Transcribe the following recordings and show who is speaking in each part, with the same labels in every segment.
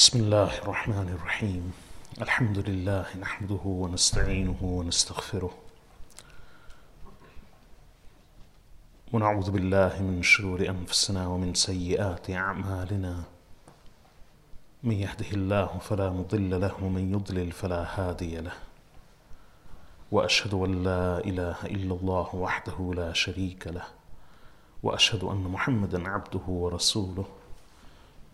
Speaker 1: بسم الله الرحمن الرحيم. الحمد لله نحمده ونستعينه ونستغفره. ونعوذ بالله من شرور أنفسنا ومن سيئات أعمالنا. من يهده الله فلا مضل له ومن يضلل فلا هادي له. وأشهد أن لا إله إلا الله وحده لا شريك له. وأشهد أن محمدا عبده ورسوله.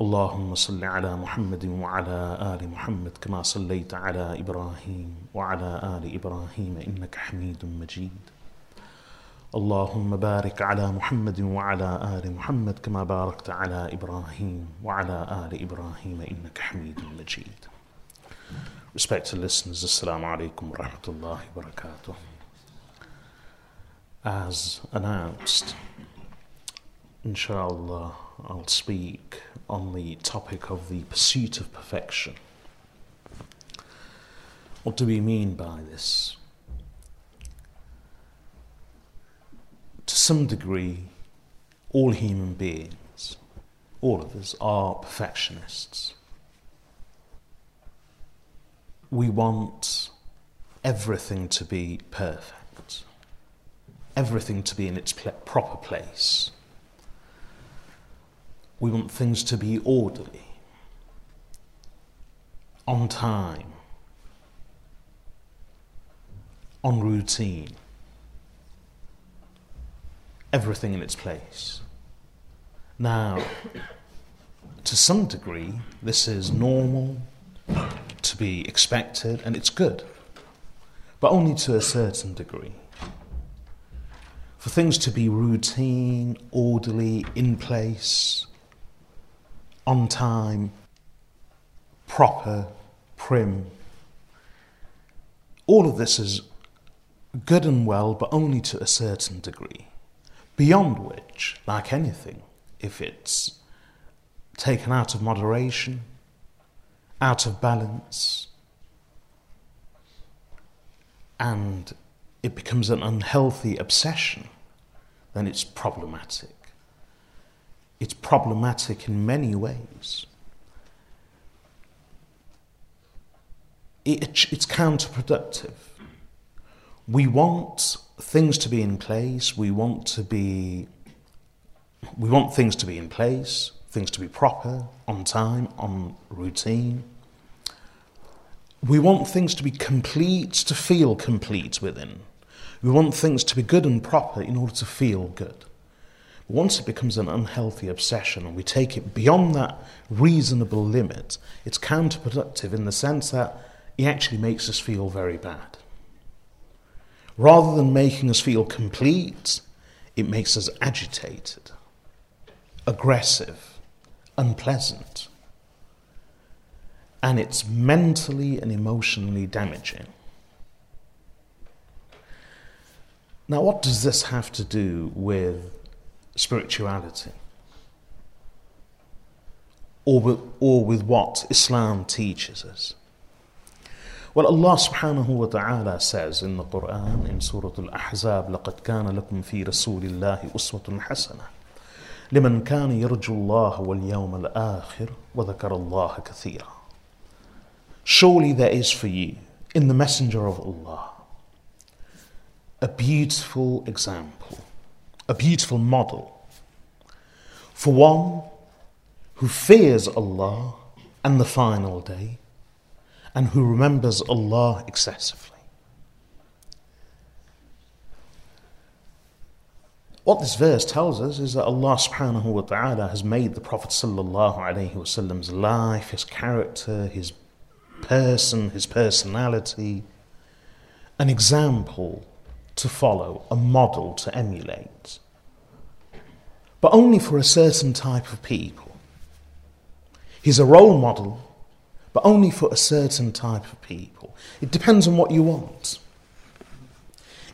Speaker 1: اللهم صل على محمد وعلى آل محمد كما صليت على إبراهيم وعلى آل إبراهيم إنك حميد مجيد اللهم بارك على محمد وعلى آل محمد كما باركت على إبراهيم وعلى آل إبراهيم إنك حميد مجيد Respected listeners, Assalamu alaikum wa rahmatullahi wa. As announced, inshallah, I'll speak on the topic of the pursuit of perfection. What do we mean by this? To some degree, all human beings, all of us, are perfectionists. We want everything to be perfect, everything to be in its proper place. We want things to be orderly, on time, on routine, everything in its place. Now, to some degree, this is normal, to be expected, and it's good, but only to a certain degree. For things to be routine, orderly, in place, on time, proper, prim. All of this is good and well, but only to a certain degree. Beyond which, like anything, if it's taken out of moderation, out of balance, and it becomes an unhealthy obsession, then it's problematic. It's problematic in many ways. It, it's counterproductive. We want things to be in place, we want to be we want things to be in place, things to be proper, on time, on routine. We want things to be complete, to feel complete within. We want things to be good and proper in order to feel good. Once it becomes an unhealthy obsession and we take it beyond that reasonable limit, it's counterproductive in the sense that it actually makes us feel very bad. Rather than making us feel complete, it makes us agitated, aggressive, unpleasant. And it's mentally and emotionally damaging. Now, what does this have to do with spirituality? Or with, or with what Islam teaches us? Well, Allah subhanahu wa ta'ala says in the Quran, in Surah Al-Ahzab, لَقَدْ كَانَ لَكُمْ فِي رَسُولِ اللَّهِ أُسْوَةٌ حَسَنَةٌ لمن كان يرجو الله واليوم الآخر وذكر الله كثيرا Surely there is for you in the Messenger of Allah a beautiful example, a beautiful model for one who fears Allah and the final day and who remembers Allah excessively. What this verse tells us is that Allah subhanahu wa ta'ala has made the Prophet sallallahu alayhi wasallam's life, his character, his person, his personality, an example to follow, a model to emulate. But only for a certain type of people. He's a role model, but only for a certain type of people. It depends on what you want.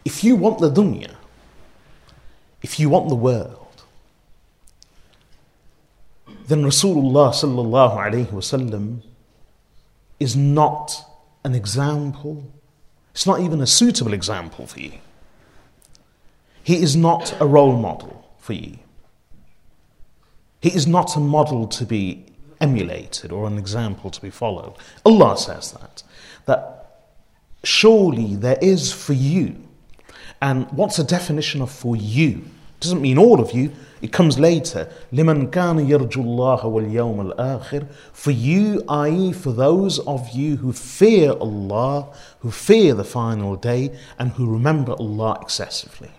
Speaker 1: If you want the dunya, if you want the world, then Rasulullah sallallahu alayhi wasallam is not an example. It's not even a suitable example for you. He is not a role model for you. He is not a model to be emulated or an example to be followed. Allah says that. That surely there is for you. And what's the definition of for you? Doesn't mean all of you. It comes later. لمن كان يرجو الله واليوم الآخر. For you, i.e., for those of you who fear Allah, who fear the final day, and who remember Allah excessively.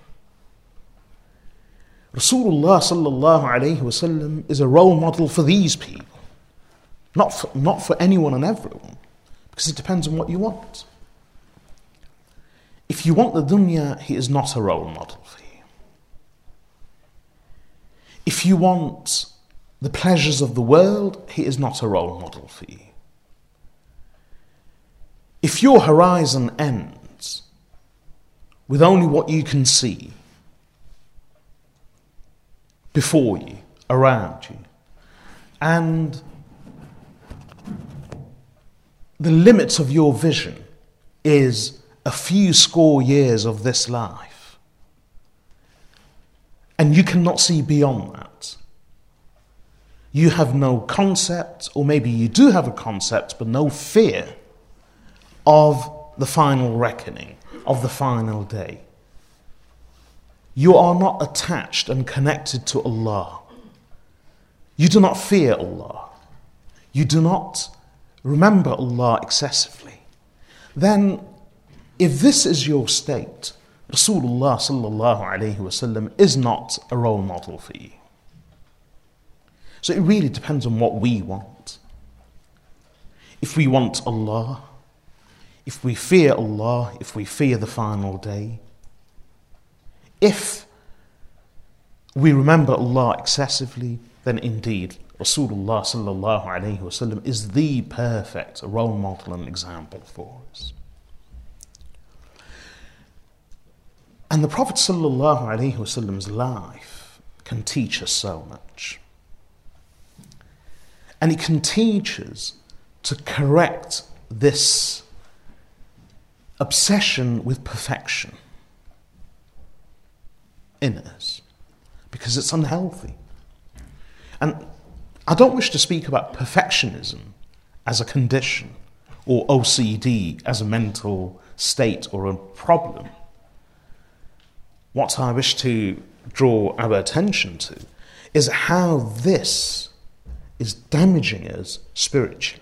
Speaker 1: Rasulullah sallallahu alayhi wasallam is a role model for these people, not for, not for anyone and everyone, because it depends on what you want. If you want the dunya, he is not a role model for you. If you want the pleasures of the world, he is not a role model for you. If your horizon ends with only what you can see, before you, around you. And the limits of your vision is a few score years of this life. And you cannot see beyond that. You have no concept, or maybe you do have a concept, but no fear of the final reckoning, of the final day. You are not attached and connected to Allah. You do not fear Allah. You do not remember Allah excessively. Then, if this is your state, Rasulullah is not a role model for you. So it really depends on what we want. If we want Allah, if we fear Allah, if we fear the final day, if we remember Allah excessively, then indeed Rasulullah sallallahu alayhi wasallam is the perfect role model and example for us. And the Prophet sallallahu alayhi wasallam's life can teach us so much. And it can teach us to correct this obsession with perfection in us because it's unhealthy. And I don't wish to speak about perfectionism as a condition or OCD as a mental state or a problem. What I wish to draw our attention to is how this is damaging us spiritually.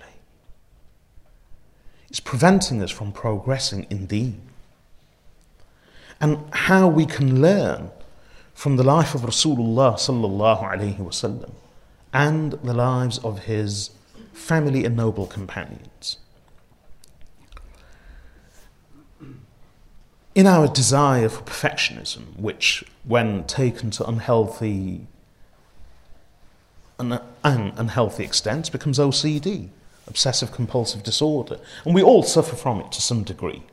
Speaker 1: It's preventing us from progressing indeed. And how we can learn from the life of Rasulullah sallallahu alaihi wasallam and the lives of his family and noble companions. In our desire for perfectionism, which, when taken to unhealthy, an, an unhealthy extents, becomes OCD, obsessive compulsive disorder, and we all suffer from it to some degree.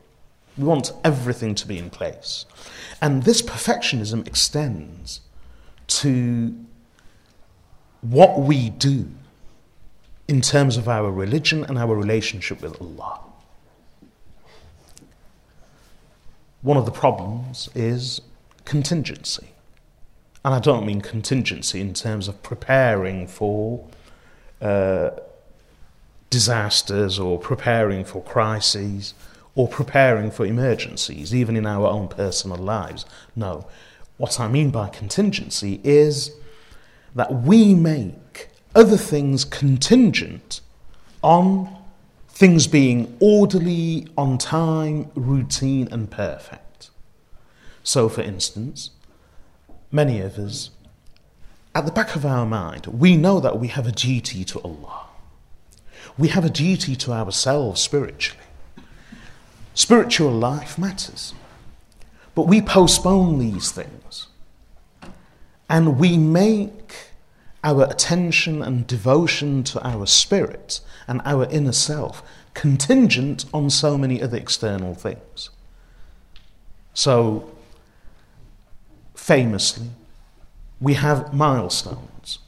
Speaker 1: We want everything to be in place. And this perfectionism extends to what we do in terms of our religion and our relationship with Allah. One of the problems is contingency. And I don't mean contingency in terms of preparing for uh, disasters or preparing for crises or preparing for emergencies, even in our own personal lives. No. What I mean by contingency is that we make other things contingent on things being orderly, on time, routine, and perfect. So, for instance, many of us, at the back of our mind, we know that we have a duty to Allah. We have a duty to ourselves spiritually. Spiritual life matters. But we postpone these things. And we make our attention and devotion to our spirit and our inner self contingent on so many other external things. So, famously, we have milestones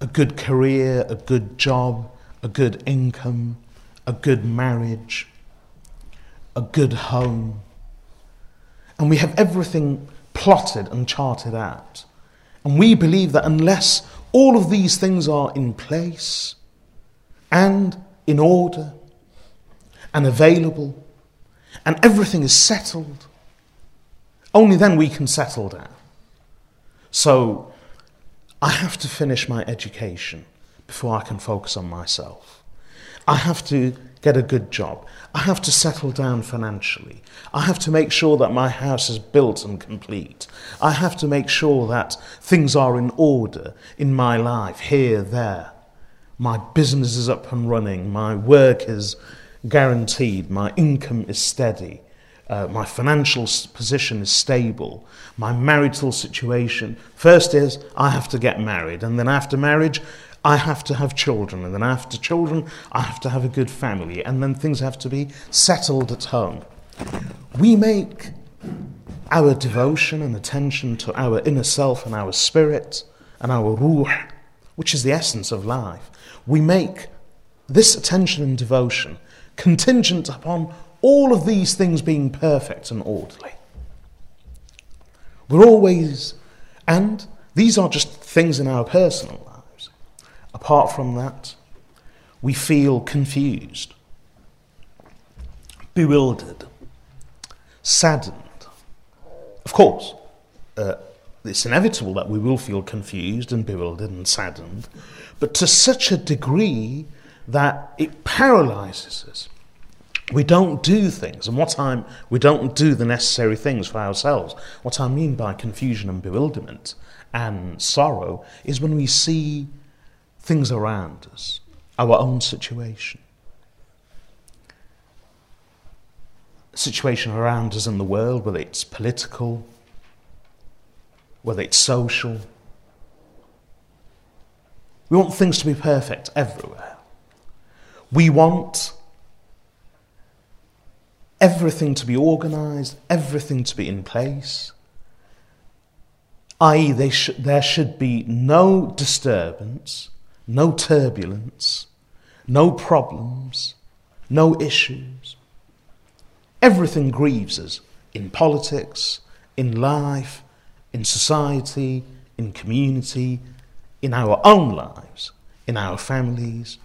Speaker 1: a good career, a good job, a good income, a good marriage, a good home. And we have everything plotted and charted out. And we believe that unless all of these things are in place and in order and available and everything is settled, only then we can settle down. So I have to finish my education before I can focus on myself. I have to get a good job. I have to settle down financially. I have to make sure that my house is built and complete. I have to make sure that things are in order in my life, here, there. My business is up and running. My work is guaranteed. My income is steady. Uh, my financial position is stable. My marital situation. First is I have to get married, and then after marriage, I have to have children, and then after children, I have to have a good family, and then things have to be settled at home. We make our devotion and attention to our inner self and our spirit and our ruh, which is the essence of life. We make this attention and devotion contingent upon all of these things being perfect and orderly. We're always, and these are just things in our personal lives. Apart from that, we feel confused, bewildered, saddened. Of course, uh, it's inevitable that we will feel confused and bewildered and saddened, but to such a degree that it paralyzes us. We don't do things, and what I'm, we don't do the necessary things for ourselves. What I mean by confusion and bewilderment and sorrow is when we see things around us, our own situation. Situation around us in the world, whether it's political, whether it's social. We want things to be perfect everywhere. We want everything to be organized, everything to be in place, i.e., sh- there should be no disturbance, no turbulence, no problems, no issues. Everything grieves us in politics, in life, in society, in community, in our own lives, in our families,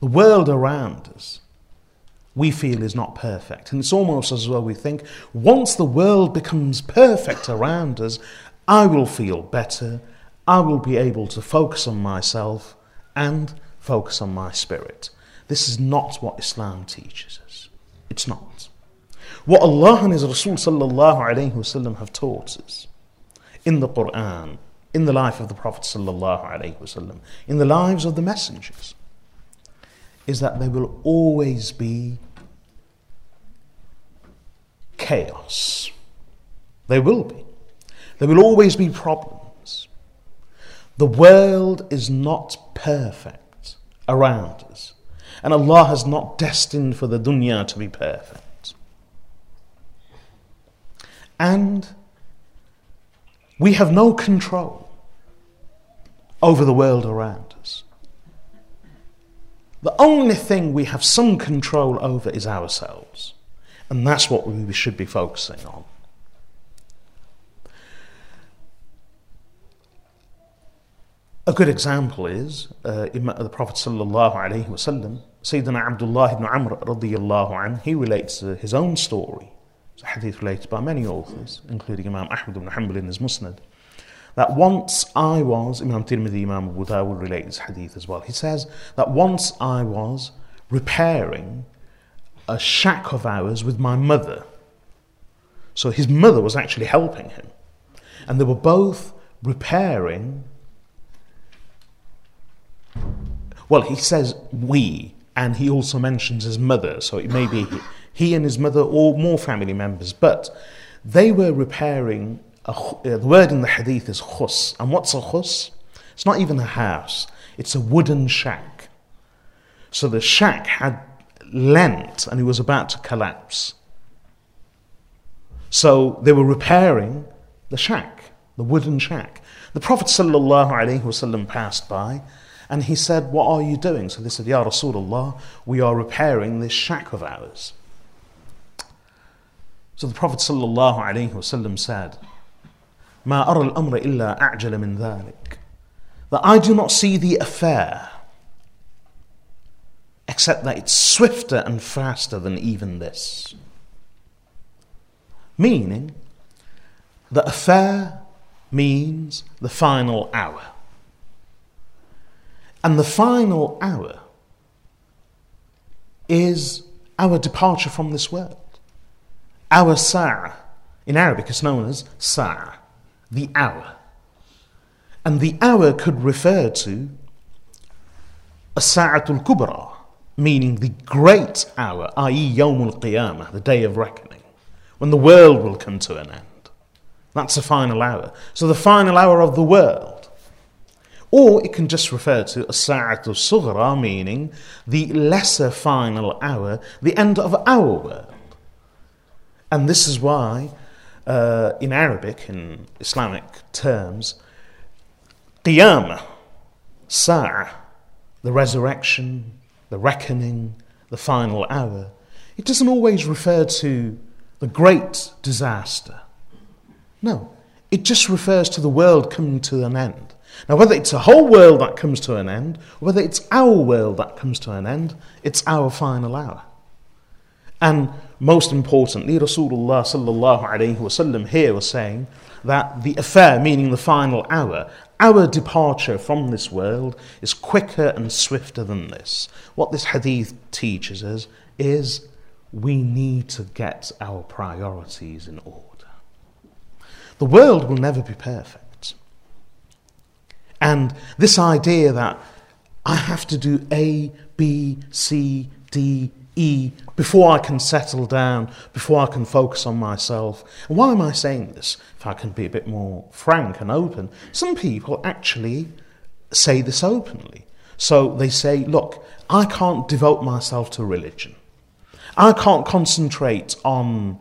Speaker 1: the world around us we feel is not perfect. And it's almost as though we think once the world becomes perfect around us, I will feel better, I will be able to focus on myself and focus on my spirit. This is not what Islam teaches us. It's not. What Allah and His Rasul wasallam have taught us in the Quran, in the life of the Prophet wasallam, in the lives of the messengers, is that there will always be chaos. There will be. There will always be problems. The world is not perfect around us. And Allah has not destined for the dunya to be perfect. And we have no control over the world around us. The only thing we have some control over is ourselves. And that's what we should be focusing on. A good example is uh, the Prophet sallallahu alaihi wasallam, Sayyidina Abdullah ibn Amr radiyallahu anh, he relates uh, his own story. It's a hadith related by many authors, including Imam Ahmad ibn Hanbal in his Musnad that once I was, Imam Tirmidhi, Imam Abu Dawud relate this hadith as well. He says that once I was repairing a shack of ours with my mother. So his mother was actually helping him. And they were both repairing. Well, he says we, and he also mentions his mother. So it may be he and his mother or more family members. But they were repairing a, uh, the word in the hadith is khus. And what's a khus? It's not even a house, it's a wooden shack. So the shack had lent and it was about to collapse. So they were repairing the shack, the wooden shack. The Prophet ﷺ passed by and he said, What are you doing? So they said, Ya Rasulullah, we are repairing this shack of ours. So the Prophet ﷺ said, ما أرى الأمر إلا أعجل من ذلك that I do not see the affair except that it's swifter and faster than even this. Meaning, the affair means the final hour. And the final hour is our departure from this world. Our sa'a. In Arabic, it's known as sa'a, the hour. And the hour could refer to a sa'atul kubra, meaning the great hour, i.e., Yawmul Qiyamah, the day of reckoning, when the world will come to an end. That's the final hour. So the final hour of the world. Or it can just refer to a sa'atul sughra, meaning the lesser final hour, the end of our world. And this is why, uh, in Arabic, in Islamic terms, Qiyamah, Sa'ah, the resurrection, the reckoning, the final hour, it doesn't always refer to the great disaster. No, it just refers to the world coming to an end. Now, whether it's a whole world that comes to an end, whether it's our world that comes to an end, it's our final hour. And most importantly, Rasulullah sallallahu alayhi wasallam here was saying that the affair, meaning the final hour, our departure from this world is quicker and swifter than this. What this hadith teaches us is we need to get our priorities in order. The world will never be perfect. And this idea that I have to do A, B, C, D, E before I can settle down, before I can focus on myself. And why am I saying this? If I can be a bit more frank and open, some people actually say this openly. So they say, look, I can't devote myself to religion. I can't concentrate on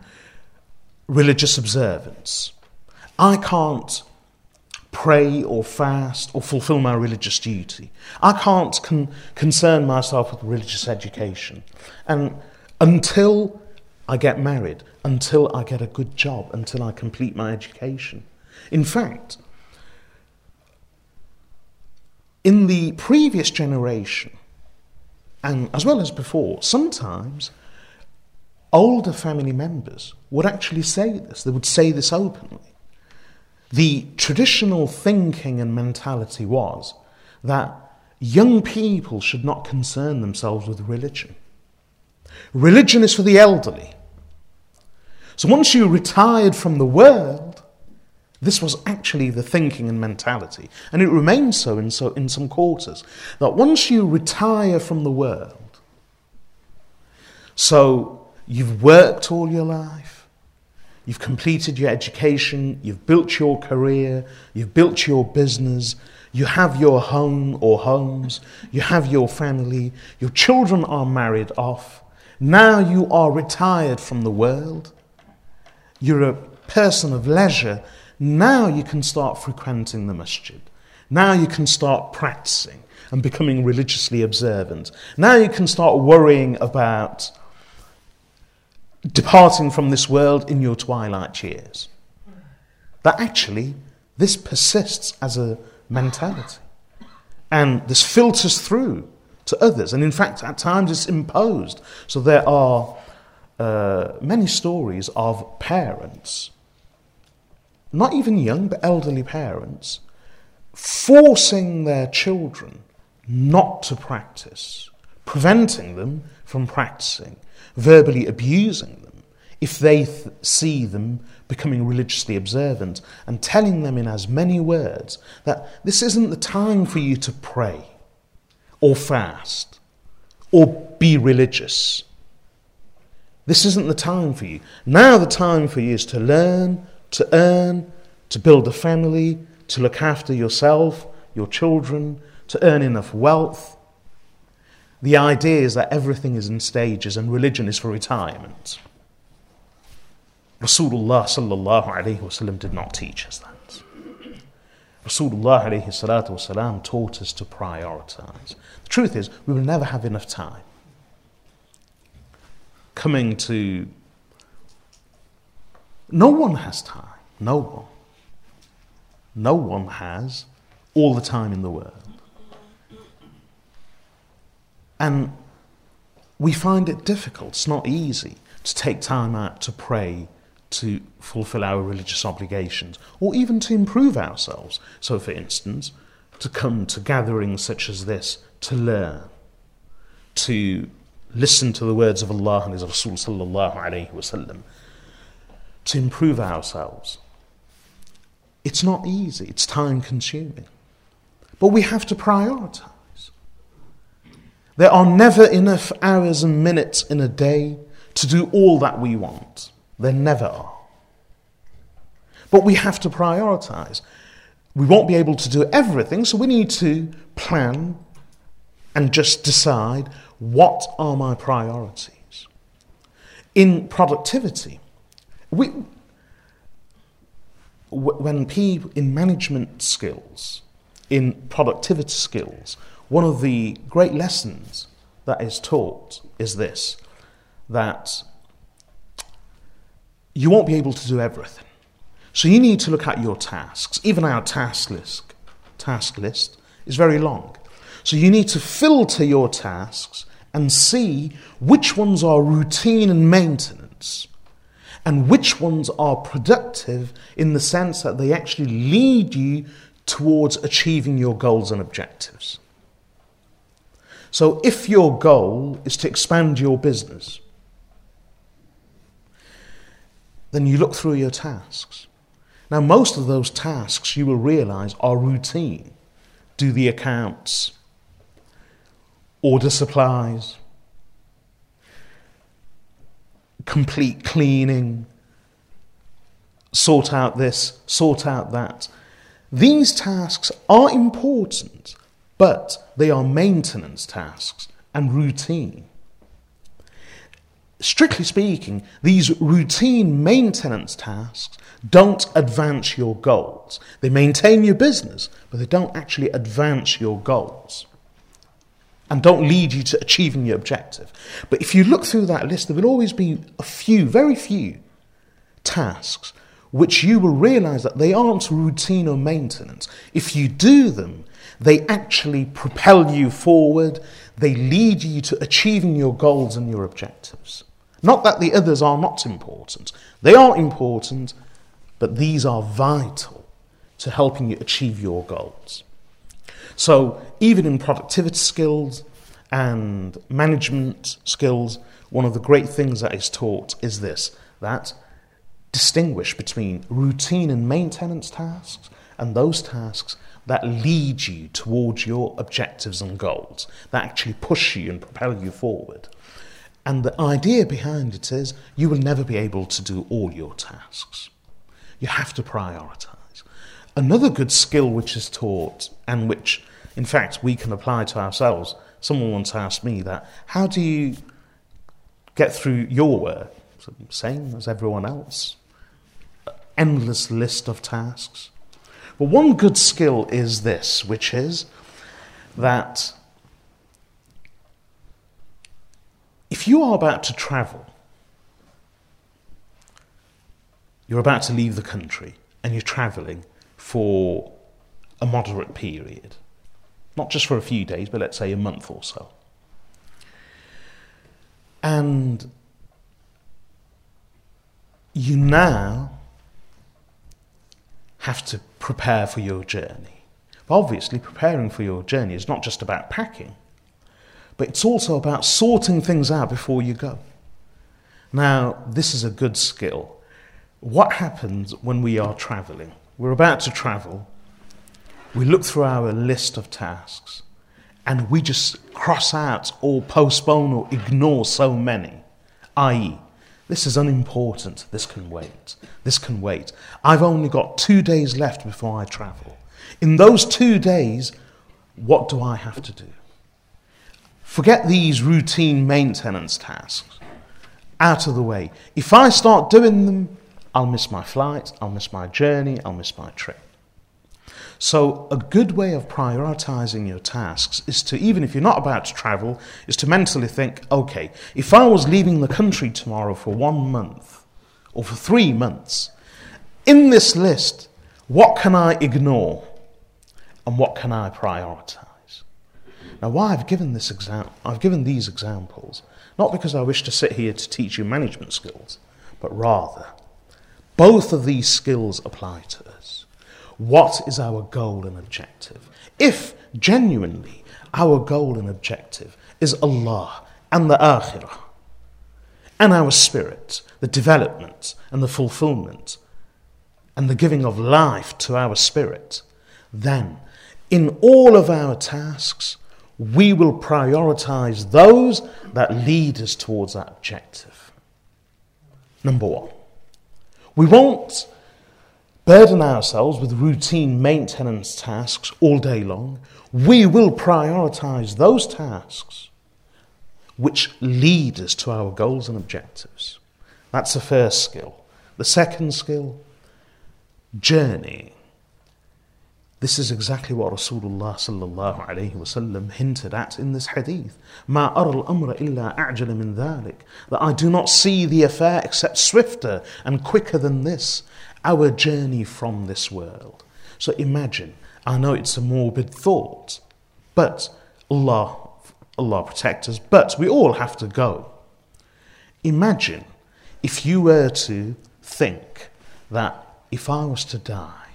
Speaker 1: religious observance. I can't pray or fast or fulfill my religious duty. I can't con- concern myself with religious education. And until I get married, until I get a good job, until I complete my education. In fact, in the previous generation, and as well as before, sometimes older family members would actually say this. They would say this openly. The traditional thinking and mentality was that young people should not concern themselves with religion. Religion is for the elderly. So once you retired from the world, this was actually the thinking and mentality. And it remains so in, so in some quarters. That once you retire from the world, so you've worked all your life, You've completed your education, you've built your career, you've built your business, you have your home or homes, you have your family, your children are married off. Now you are retired from the world. You're a person of leisure. Now you can start frequenting the masjid. Now you can start practicing and becoming religiously observant. Now you can start worrying about departing from this world in your twilight years. That actually, this persists as a mentality. And this filters through to others. And in fact, at times it's imposed. So there are uh, many stories of parents, not even young, but elderly parents, forcing their children not to practice, preventing them from practicing verbally abusing them if they th- see them becoming religiously observant and telling them in as many words that this isn't the time for you to pray or fast or be religious. This isn't the time for you. Now, the time for you is to learn, to earn, to build a family, to look after yourself, your children, to earn enough wealth the idea is that everything is in stages and religion is for retirement. Rasulullah sallallahu alayhi wasallam did not teach us that. Rasulullah alayhi salatu wasalam taught us to prioritize. The truth is, we will never have enough time. Coming to. No one has time. No one. No one has all the time in the world. And we find it difficult, it's not easy to take time out to pray, to fulfill our religious obligations, or even to improve ourselves. So, for instance, to come to gatherings such as this to learn, to listen to the words of Allah and His Rasul sallallahu alayhi wasallam, to improve ourselves. It's not easy, it's time consuming. But we have to prioritize. There are never enough hours and minutes in a day to do all that we want. There never are. But we have to prioritize. We won't be able to do everything, so we need to plan and just decide what are my priorities. In productivity, we, when people in management skills, in productivity skills, one of the great lessons that is taught is this that you won't be able to do everything. So you need to look at your tasks. Even our task list, task list is very long. So you need to filter your tasks and see which ones are routine and maintenance and which ones are productive in the sense that they actually lead you towards achieving your goals and objectives. So, if your goal is to expand your business, then you look through your tasks. Now, most of those tasks you will realize are routine. Do the accounts, order supplies, complete cleaning, sort out this, sort out that. These tasks are important, but they are maintenance tasks and routine. Strictly speaking, these routine maintenance tasks don't advance your goals. They maintain your business, but they don't actually advance your goals and don't lead you to achieving your objective. But if you look through that list, there will always be a few, very few tasks which you will realize that they aren't routine or maintenance. If you do them, they actually propel you forward, they lead you to achieving your goals and your objectives. Not that the others are not important, they are important, but these are vital to helping you achieve your goals. So, even in productivity skills and management skills, one of the great things that is taught is this that distinguish between routine and maintenance tasks and those tasks that lead you towards your objectives and goals, that actually push you and propel you forward. And the idea behind it is you will never be able to do all your tasks. You have to prioritize. Another good skill which is taught and which, in fact, we can apply to ourselves. Someone once asked me that, how do you get through your work? Same as everyone else. Endless list of tasks. But one good skill is this, which is that if you are about to travel, you're about to leave the country and you're traveling for a moderate period, not just for a few days, but let's say a month or so. And you now have to prepare for your journey. Obviously, preparing for your journey is not just about packing, but it's also about sorting things out before you go. Now, this is a good skill. What happens when we are traveling? We're about to travel, we look through our list of tasks, and we just cross out or postpone or ignore so many, i.e., this is unimportant. This can wait. This can wait. I've only got two days left before I travel. In those two days, what do I have to do? Forget these routine maintenance tasks. Out of the way. If I start doing them, I'll miss my flight, I'll miss my journey, I'll miss my trip. So, a good way of prioritizing your tasks is to, even if you're not about to travel, is to mentally think okay, if I was leaving the country tomorrow for one month or for three months, in this list, what can I ignore and what can I prioritize? Now, why I've given this example, I've given these examples, not because I wish to sit here to teach you management skills, but rather, both of these skills apply to. What is our goal and objective? If genuinely our goal and objective is Allah and the Akhirah, and our spirit, the development and the fulfillment, and the giving of life to our spirit, then in all of our tasks, we will prioritize those that lead us towards that objective. Number one, we won't burden ourselves with routine maintenance tasks all day long. We will prioritize those tasks which lead us to our goals and objectives. That's the first skill. The second skill, journey. This is exactly what Rasulullah sallallahu alayhi wasallam hinted at in this hadith. Ma aral amra illa a'jala min dhalik. That I do not see the affair except swifter and quicker than this, our journey from this world. So imagine, I know it's a morbid thought, but Allah, Allah protect us, but we all have to go. Imagine if you were to think that if I was to die,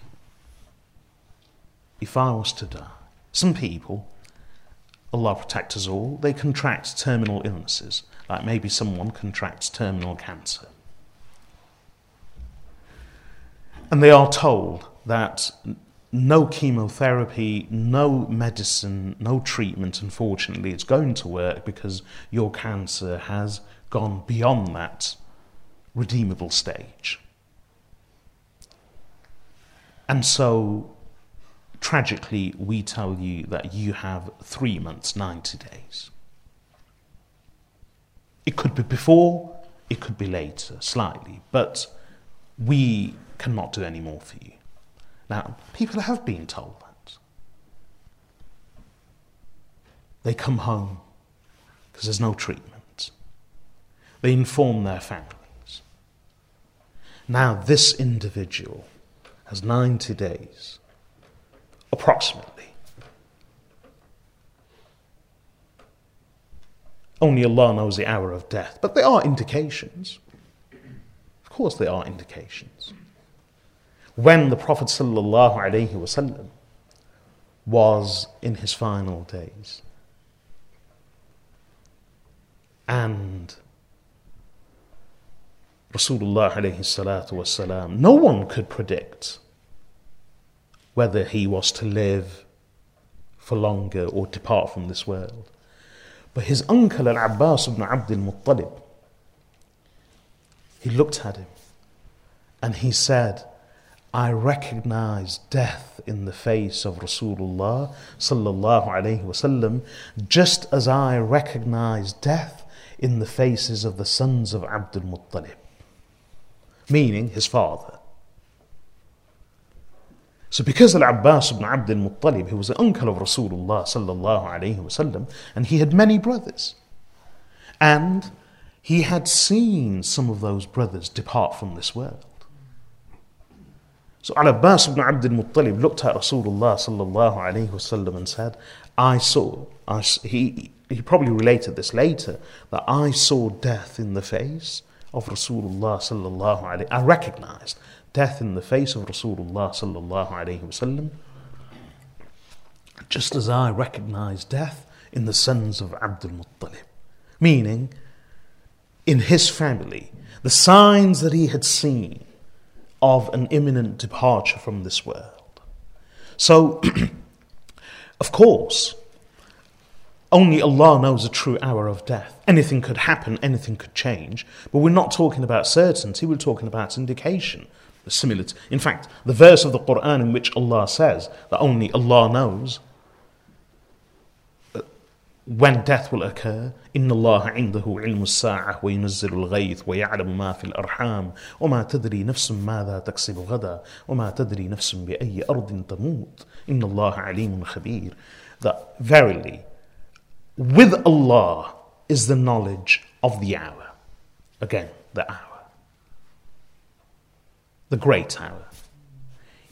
Speaker 1: if I was to die, some people, Allah protect us all, they contract terminal illnesses, like maybe someone contracts terminal cancer. And they are told that no chemotherapy, no medicine, no treatment, unfortunately, is going to work because your cancer has gone beyond that redeemable stage. And so tragically, we tell you that you have three months, 90 days. It could be before, it could be later, slightly, but we cannot do any more for you. Now, people have been told that. They come home because there's no treatment. They inform their families. Now, this individual has 90 days approximately. Only Allah knows the hour of death, but there are indications. Of course, there are indications. When the Prophet ﷺ was in his final days, and Rasulullah wasalam, no one could predict whether he was to live for longer or depart from this world. But his uncle Al Abbas ibn Abdul Muttalib, he looked at him and he said, I recognize death in the face of Rasulullah sallallahu alayhi wasallam, just as I recognize death in the faces of the sons of Abdul Muttalib, meaning his father. So because Al-Abbas ibn Abd al-Muttalib, he was the uncle of Rasulullah sallallahu alayhi wasallam, and he had many brothers. And he had seen some of those brothers depart from this world. So Al-Abbas ibn Abd al-Muttalib looked at Rasulullah sallallahu alayhi wasallam and said, I saw, I, he, he probably related this later, that I saw death in the face of Rasulullah sallallahu alayhi I recognized death in the face of Rasulullah sallallahu alayhi wasallam, just as I recognize death in the sons of Abdul Muttalib. Meaning, in his family, the signs that he had seen of an imminent departure from this world. So, of course, only Allah knows the true hour of death. Anything could happen, anything could change, but we're not talking about certainty, we're talking about indication similar to, in fact, the verse of the Quran in which Allah says that only Allah knows, uh, when death will occur إن الله عنده علم الساعة وينزل الغيث ويعلم ما في الأرحام وما تدري نفس ماذا تكسب غدا وما تدري نفس بأي أرض تموت إن الله عليم خبير that verily with Allah is the knowledge of the hour again the hour the great hour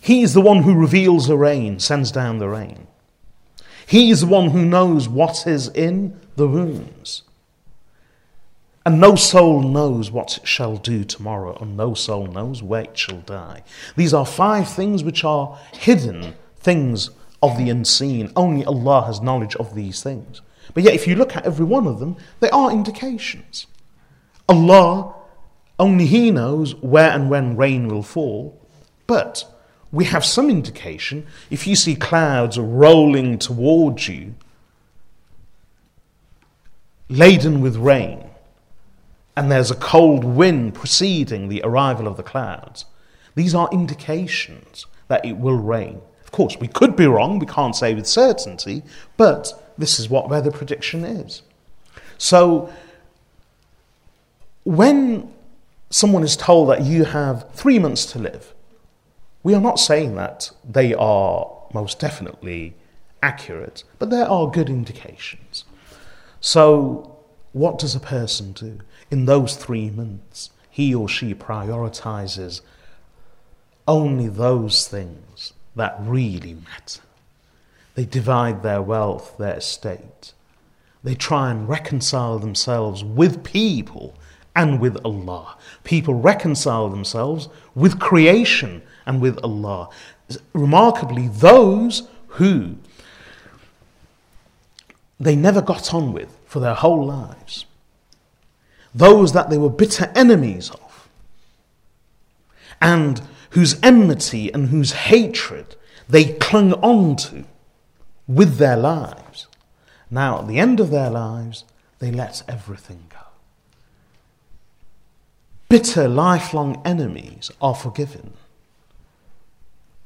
Speaker 1: he is the one who reveals the rain sends down the rain he is the one who knows what is in the wombs. And no soul knows what it shall do tomorrow, and no soul knows where it shall die. These are five things which are hidden things of the unseen. Only Allah has knowledge of these things. But yet, if you look at every one of them, they are indications. Allah, only He knows where and when rain will fall, but we have some indication if you see clouds rolling towards you, laden with rain, and there's a cold wind preceding the arrival of the clouds, these are indications that it will rain. Of course, we could be wrong, we can't say with certainty, but this is what weather prediction is. So, when someone is told that you have three months to live, we are not saying that they are most definitely accurate, but there are good indications. So, what does a person do? In those three months, he or she prioritizes only those things that really matter. They divide their wealth, their estate. They try and reconcile themselves with people and with Allah. People reconcile themselves with creation and with Allah. Remarkably, those who they never got on with for their whole lives, those that they were bitter enemies of, and whose enmity and whose hatred they clung on to with their lives. Now, at the end of their lives, they let everything. Bitter, lifelong enemies are forgiven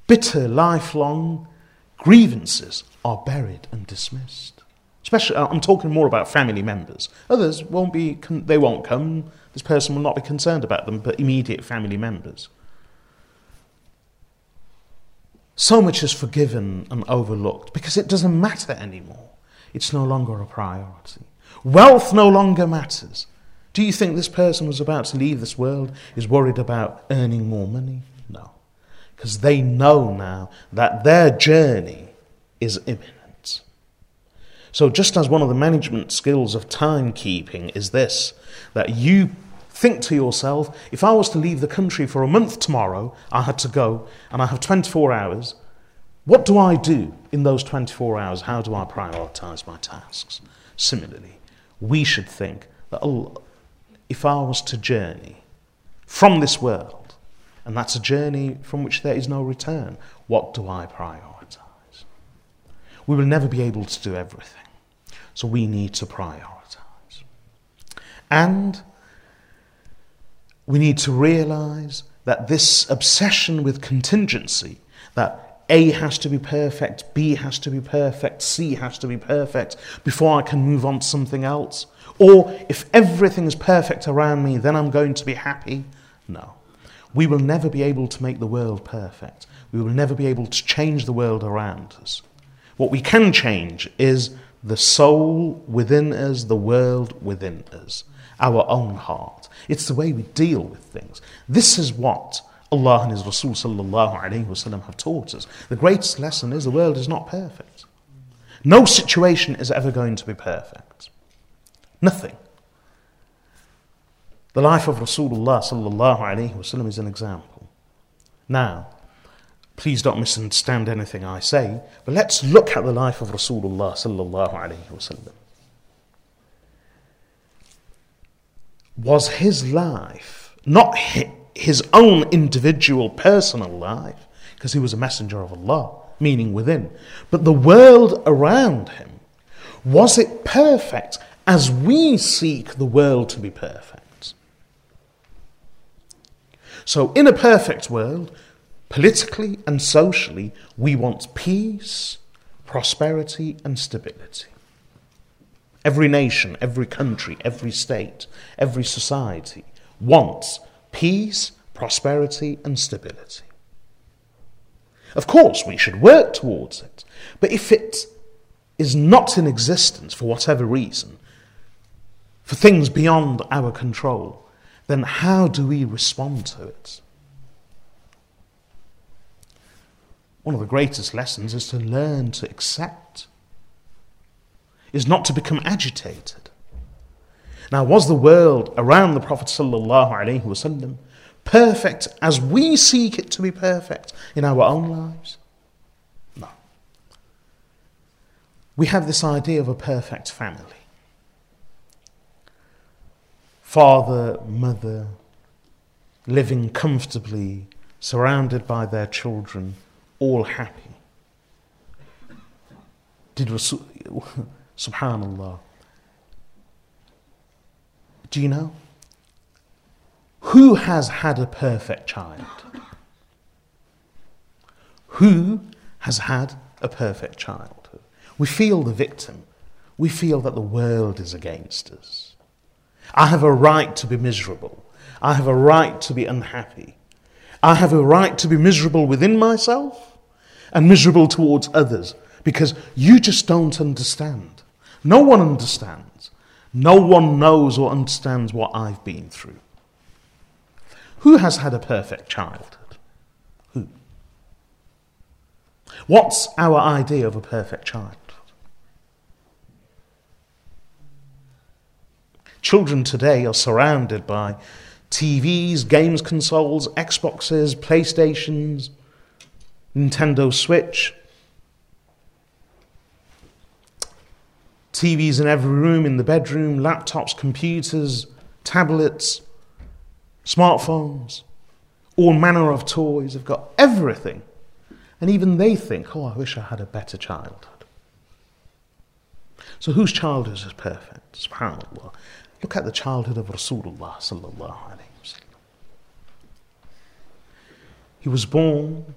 Speaker 1: bitter, lifelong grievances are buried and dismissed. Especially, uh, I'm talking more about family members. Others won't be, they won't come. This person will not be concerned about them, but immediate family members. So much is forgiven and overlooked because it doesn't matter anymore. It's no longer a priority. Wealth no longer matters. Do you think this person was about to leave this world is worried about earning more money? No because they know now that their journey is imminent. So, just as one of the management skills of timekeeping is this, that you think to yourself, if I was to leave the country for a month tomorrow, I had to go and I have 24 hours, what do I do in those 24 hours? How do I prioritize my tasks? Similarly, we should think that if I was to journey from this world, and that's a journey from which there is no return. What do I prioritize? We will never be able to do everything. So we need to prioritize. And we need to realize that this obsession with contingency, that A has to be perfect, B has to be perfect, C has to be perfect before I can move on to something else, or if everything is perfect around me, then I'm going to be happy. No. We will never be able to make the world perfect. We will never be able to change the world around us. What we can change is the soul within us, the world within us, our own heart. It's the way we deal with things. This is what Allah and His Rasul sallallahu alayhi wasallam have taught us. The greatest lesson is the world is not perfect. No situation is ever going to be perfect. Nothing. The life of Rasulullah sallallahu alayhi wasallam is an example. Now, please don't misunderstand anything I say, but let's look at the life of Rasulullah sallallahu alayhi wasallam. Was his life not his own individual personal life, because he was a messenger of Allah, meaning within, but the world around him? Was it perfect as we seek the world to be perfect? So, in a perfect world, politically and socially, we want peace, prosperity, and stability. every nation, every country, every state, every society wants peace, prosperity, and stability. Of course, we should work towards it, but if it is not in existence for whatever reason, for things beyond our control, then how do we respond to it? One of the greatest lessons is to learn to accept, is not to become agitated. Now, was the world around the Prophet ﷺ perfect as we seek it to be perfect in our own lives? No. We have this idea of a perfect family father, mother, living comfortably, surrounded by their children, all happy. Did Rasul, subhanallah. Do you know? Who has had a perfect child? Who has had a perfect childhood? We feel the victim. We feel that the world is against us. I have a right to be miserable. I have a right to be unhappy. I have a right to be miserable within myself and miserable towards others because you just don't understand. No one understands. No one knows or understands what I've been through. Who has had a perfect childhood? Who? What's our idea of a perfect child? Children today are surrounded by TVs, games consoles, Xboxes, PlayStations, Nintendo Switch. TVs in every room, in the bedroom, laptops, computers, tablets, smartphones, all manner of toys. They've got everything. And even they think, oh, I wish I had a better childhood. So whose childhood is perfect? SubhanAllah. Look at the childhood of Rasulullah sallallahu alayhi wasallam. He was born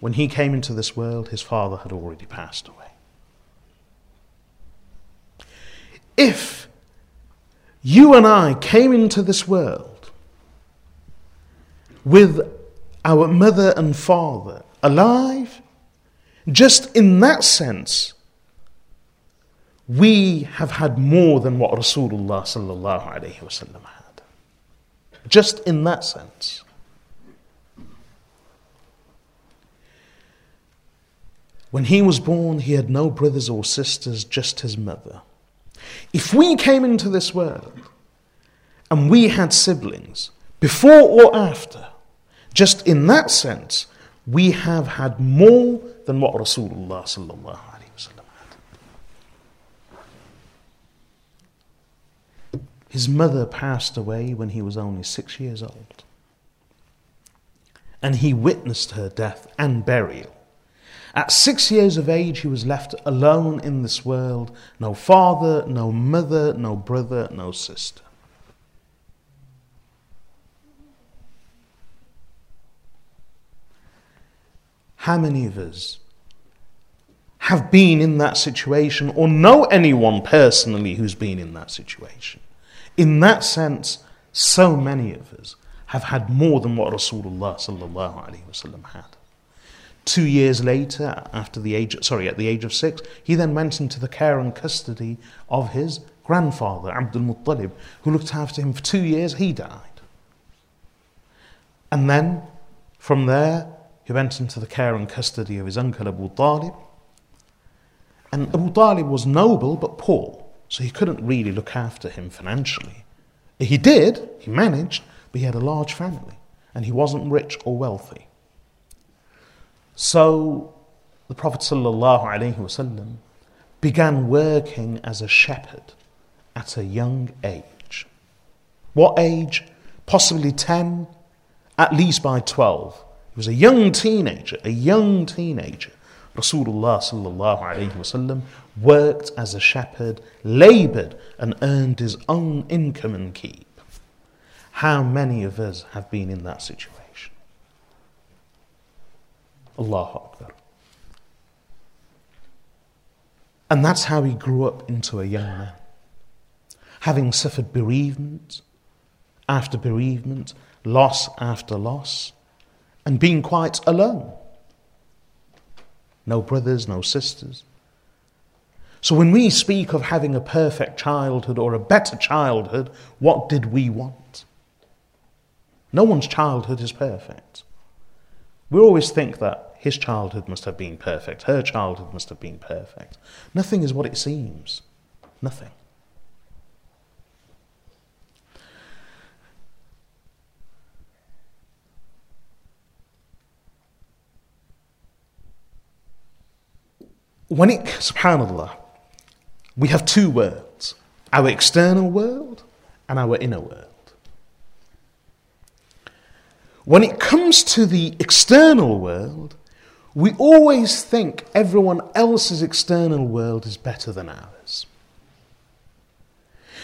Speaker 1: when he came into this world, his father had already passed away. If you and I came into this world with our mother and father alive, just in that sense, we have had more than what Rasulullah sallallahu alaihi wasallam had. Just in that sense. When he was born, he had no brothers or sisters, just his mother. If we came into this world and we had siblings, before or after, just in that sense, we have had more than what Rasulullah sallallahu His mother passed away when he was only six years old. And he witnessed her death and burial. At six years of age, he was left alone in this world no father, no mother, no brother, no sister. How many of us have been in that situation or know anyone personally who's been in that situation? In that sense, so many of us have had more than what Rasulullah had. Two years later, after the age, sorry, at the age of six, he then went into the care and custody of his grandfather, Abdul Muttalib, who looked after him for two years. He died. And then, from there, he went into the care and custody of his uncle Abu Talib. And Abu Talib was noble but poor. So he couldn't really look after him financially. He did, he managed, but he had a large family and he wasn't rich or wealthy. So the Prophet ﷺ began working as a shepherd at a young age. What age? Possibly 10, at least by 12. He was a young teenager, a young teenager. Rasulullah sallallahu alayhi wasallam worked as a shepherd, labored and earned his own income and keep. How many of us have been in that situation? Allahu Akbar. And that's how he grew up into a young man. Having suffered bereavement after bereavement, loss after loss, and being quite alone. No brothers, no sisters. So when we speak of having a perfect childhood or a better childhood, what did we want? No one's childhood is perfect. We always think that his childhood must have been perfect, her childhood must have been perfect. Nothing is what it seems. Nothing. When it, subhanAllah, we have two worlds our external world and our inner world. When it comes to the external world, we always think everyone else's external world is better than ours.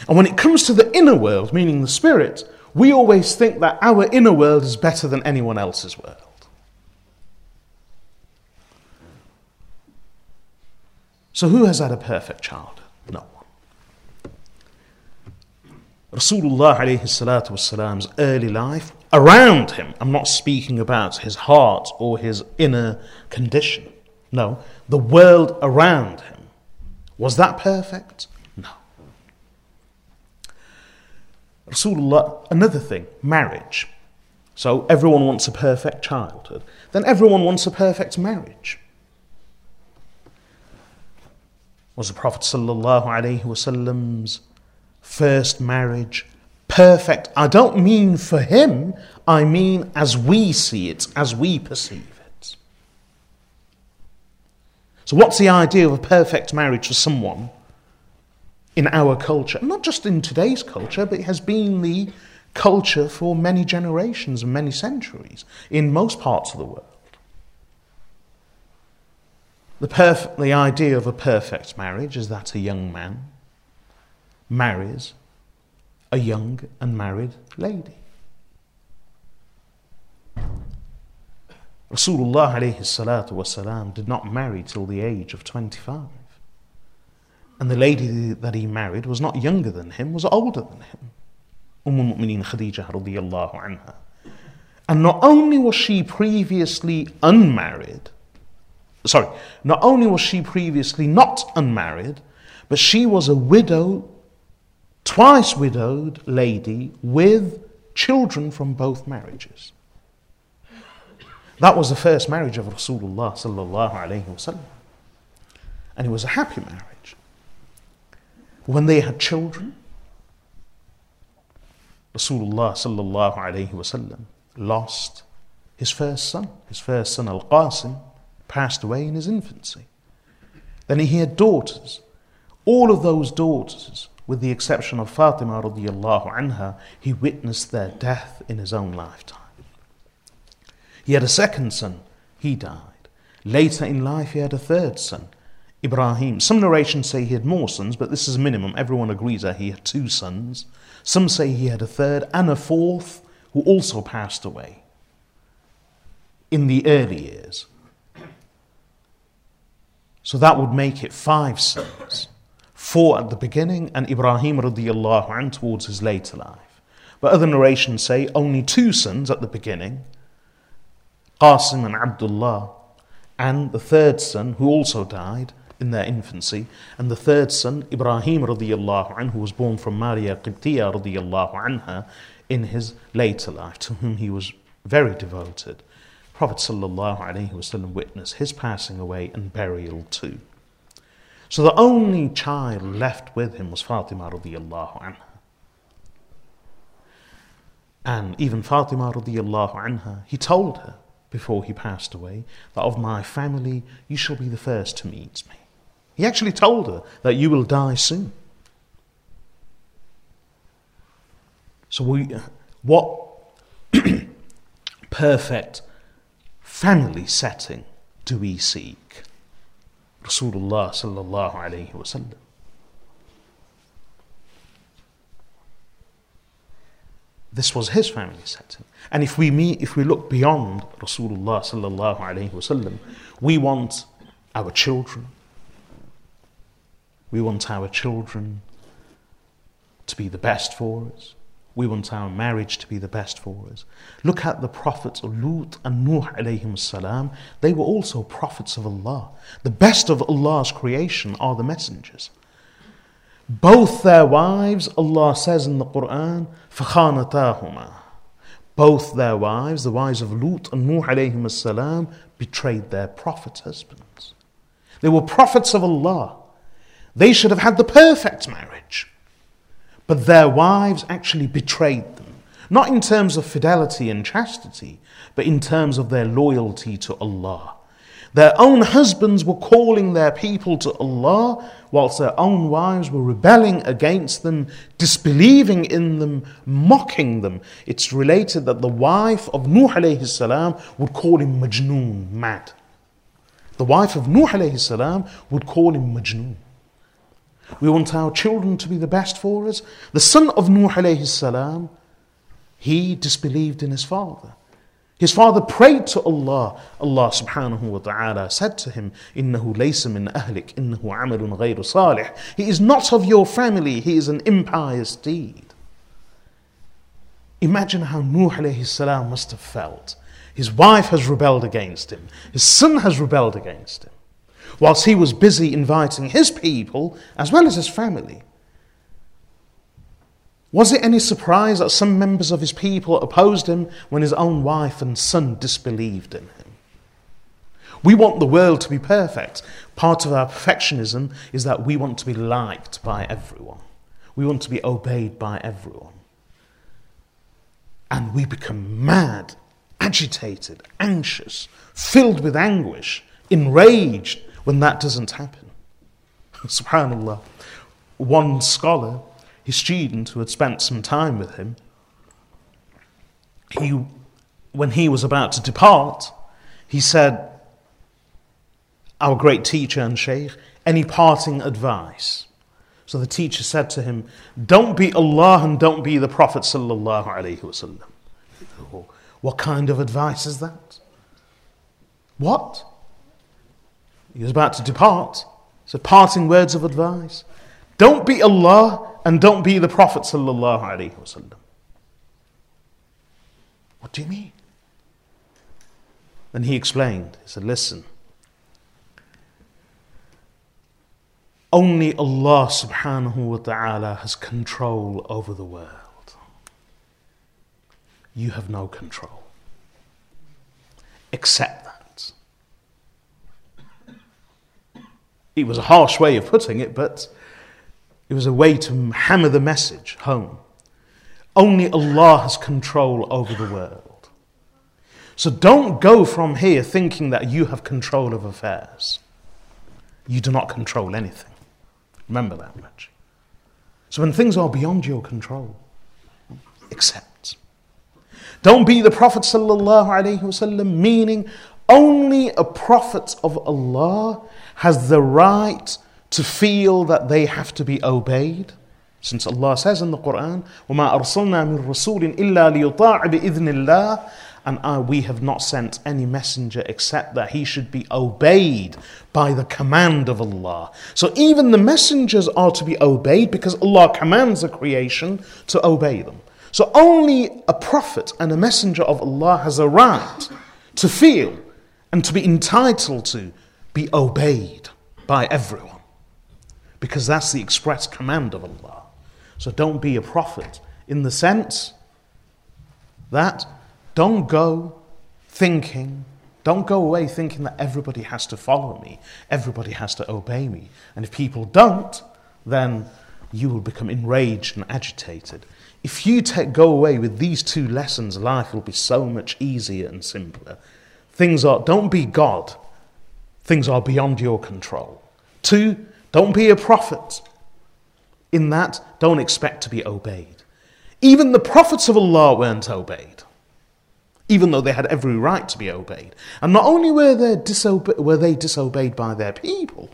Speaker 1: And when it comes to the inner world, meaning the spirit, we always think that our inner world is better than anyone else's world. So, who has had a perfect childhood? No. Rasulullah alayhi salatu wasalam's early life, around him, I'm not speaking about his heart or his inner condition. No, the world around him. Was that perfect? No. Rasulullah, another thing, marriage. So everyone wants a perfect childhood. Then everyone wants a perfect marriage. Was the Prophet Wasallam's first marriage perfect? I don't mean for him, I mean as we see it, as we perceive it. So, what's the idea of a perfect marriage for someone in our culture? Not just in today's culture, but it has been the culture for many generations and many centuries in most parts of the world. The, perf- the idea of a perfect marriage is that a young man marries a young and married lady. Rasulullah alayhi salatu wasalam did not marry till the age of 25. And the lady that he married was not younger than him, was older than him. Umm al-Mu'mineen Khadija anha. And not only was she previously unmarried, sorry, not only was she previously not unmarried, but she was a widow, twice widowed lady with children from both marriages. That was the first marriage of Rasulullah sallallahu alaihi wasallam. And it was a happy marriage. When they had children, Rasulullah sallallahu alaihi wasallam lost his first son, his first son Al-Qasim, passed away in his infancy. Then he had daughters. All of those daughters, with the exception of Fatima radiallahu anha, he witnessed their death in his own lifetime. He had a second son, he died. Later in life, he had a third son, Ibrahim. Some narrations say he had more sons, but this is minimum. Everyone agrees that he had two sons. Some say he had a third and a fourth who also passed away in the early years. So that would make it five sons. Four at the beginning and Ibrahim radiallahu anh towards his later life. But other narrations say only two sons at the beginning, Qasim and Abdullah, and the third son who also died in their infancy, and the third son, Ibrahim radiallahu anh, who was born from Maria Qibtiyya radiallahu anha in his later life, to whom he was very devoted. Prophet ﷺ witnessed his passing away and burial too. So the only child left with him was Fatima radiallahu anha. And even Fatima radiallahu anha, he told her before he passed away that of my family you shall be the first to meet me. He actually told her that you will die soon. So we, what perfect family setting do we seek? Rasulullah sallallahu alayhi wasallam. This was his family setting. And if we meet, if we look beyond Rasulullah sallallahu alayhi wasallam, we want our children, We want our children to be the best for us. We want our marriage to be the best for us. Look at the prophets Lut and Nuh alayhim salam. They were also prophets of Allah. The best of Allah's creation are the messengers. Both their wives, Allah says in the Quran, فَخَانَتَاهُمَا Both their wives, the wives of Lut and Nuh alayhim salam, betrayed their prophet husbands. They were prophets of Allah. They should have had the perfect marriage. But their wives actually betrayed them, not in terms of fidelity and chastity, but in terms of their loyalty to Allah. Their own husbands were calling their people to Allah, whilst their own wives were rebelling against them, disbelieving in them, mocking them. It's related that the wife of Nuh alayhi salam would call him Majnoon, mad. The wife of Nuh alayhi salam would call him Majnoon. We want our children to be the best for us. The son of Nuh alayhi salam, he disbelieved in his father. His father prayed to Allah. Allah subhanahu wa ta'ala said to him, Innahu laysa min ahlik, innahu amalun ghayru salih. He is not of your family, he is an impious deed. Imagine how Nuh alayhi salam must have felt. His wife has rebelled against him. His son has rebelled against him whilst he was busy inviting his people as well as his family. Was it any surprise that some members of his people opposed him when his own wife and son disbelieved in him? We want the world to be perfect. Part of our perfectionism is that we want to be liked by everyone, we want to be obeyed by everyone. And we become mad, agitated, anxious, filled with anguish, enraged when that doesn't happen. Subhanallah. One scholar, his student who had spent some time with him, he, when he was about to depart, he said, Our great teacher and Shaykh, any parting advice? So the teacher said to him, Don't be Allah and don't be the Prophet. Wasallam. Oh, what kind of advice is that? What? He was about to depart. So parting words of advice. Don't be Allah and don't be the Prophet. What do you mean? Then he explained. He said, Listen. Only Allah subhanahu wa ta'ala has control over the world. You have no control. Accept that. It was a harsh way of putting it, but it was a way to hammer the message home. Only Allah has control over the world. So don't go from here thinking that you have control of affairs. You do not control anything. Remember that much. So when things are beyond your control, accept. Don't be the Prophet sallallahu alaihi wasallam, meaning only a prophet of Allah has the right to feel that they have to be obeyed. Since Allah says in the Quran, وَمَا أَرْسَلْنَا مِن رَسُولٍ إِلَّا لِيُطَاعِ بِإِذْنِ اللَّهِ And uh, we have not sent any messenger except that he should be obeyed by the command of Allah. So even the messengers are to be obeyed because Allah commands the creation to obey them. So only a prophet and a messenger of Allah has a right to feel and to be entitled to be obeyed by everyone. Because that's the express command of Allah. So don't be a prophet in the sense that don't go thinking, don't go away thinking that everybody has to follow me, everybody has to obey me. And if people don't, then you will become enraged and agitated. If you take, go away with these two lessons, life will be so much easier and simpler. Things are, don't be God, things are beyond your control. Two, don't be a prophet. In that, don't expect to be obeyed. Even the prophets of Allah weren't obeyed, even though they had every right to be obeyed. And not only were they, disobe- were they disobeyed by their people,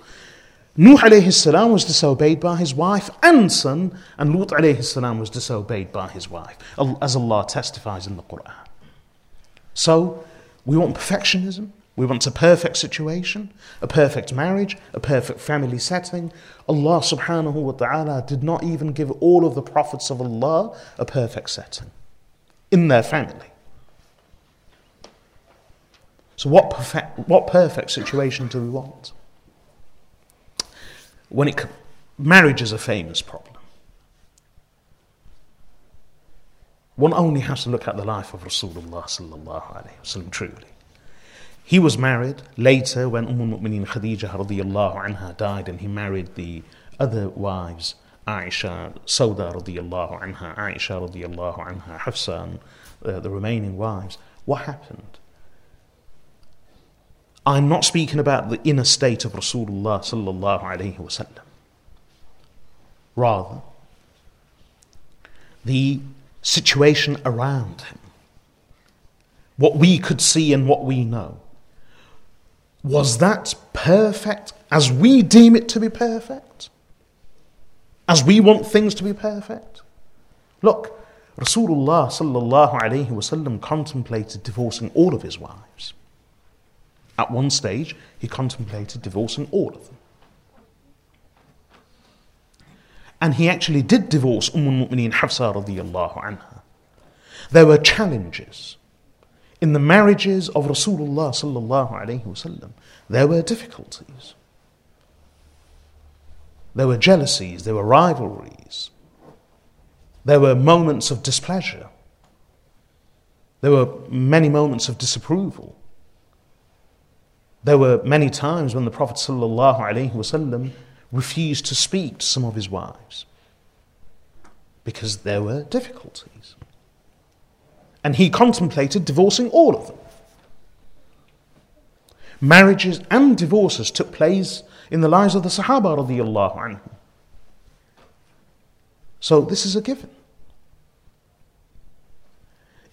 Speaker 1: Nuh alayhi salam was disobeyed by his wife and son, and Lut alayhi salam was disobeyed by his wife, as Allah testifies in the Quran. So, we want perfectionism. We want a perfect situation, a perfect marriage, a perfect family setting. Allah subhanahu wa ta'ala did not even give all of the prophets of Allah a perfect setting in their family. So, what perfect, what perfect situation do we want? When it, marriage is a famous problem. One only has to look at the life of Rasulullah sallallahu alaihi wasallam truly. He was married later when Umm al-Mu'mineen Khadija died and he married the other wives Aisha, Sauda radiyallahu anha, Aisha radiyallahu anha, Hafsa and uh, the remaining wives. What happened? I'm not speaking about the inner state of Rasulullah sallallahu alayhi wasallam. Rather, the situation around him, what we could see and what we know. Was that perfect as we deem it to be perfect? As we want things to be perfect? Look, Rasulullah sallallahu alayhi wasallam contemplated divorcing all of his wives. At one stage, he contemplated divorcing all of them. And he actually did divorce Umm al-Mu'mineen Hafsa radiyallahu anha. There were challenges in the marriages of Rasulullah sallallahu alayhi wasallam, there were difficulties. There were jealousies, there were rivalries, there were moments of displeasure, there were many moments of disapproval. There were many times when the Prophet wasallam refused to speak to some of his wives because there were difficulties and he contemplated divorcing all of them. Marriages and divorces took place in the lives of the Sahaba radiallahu anhu. So this is a given.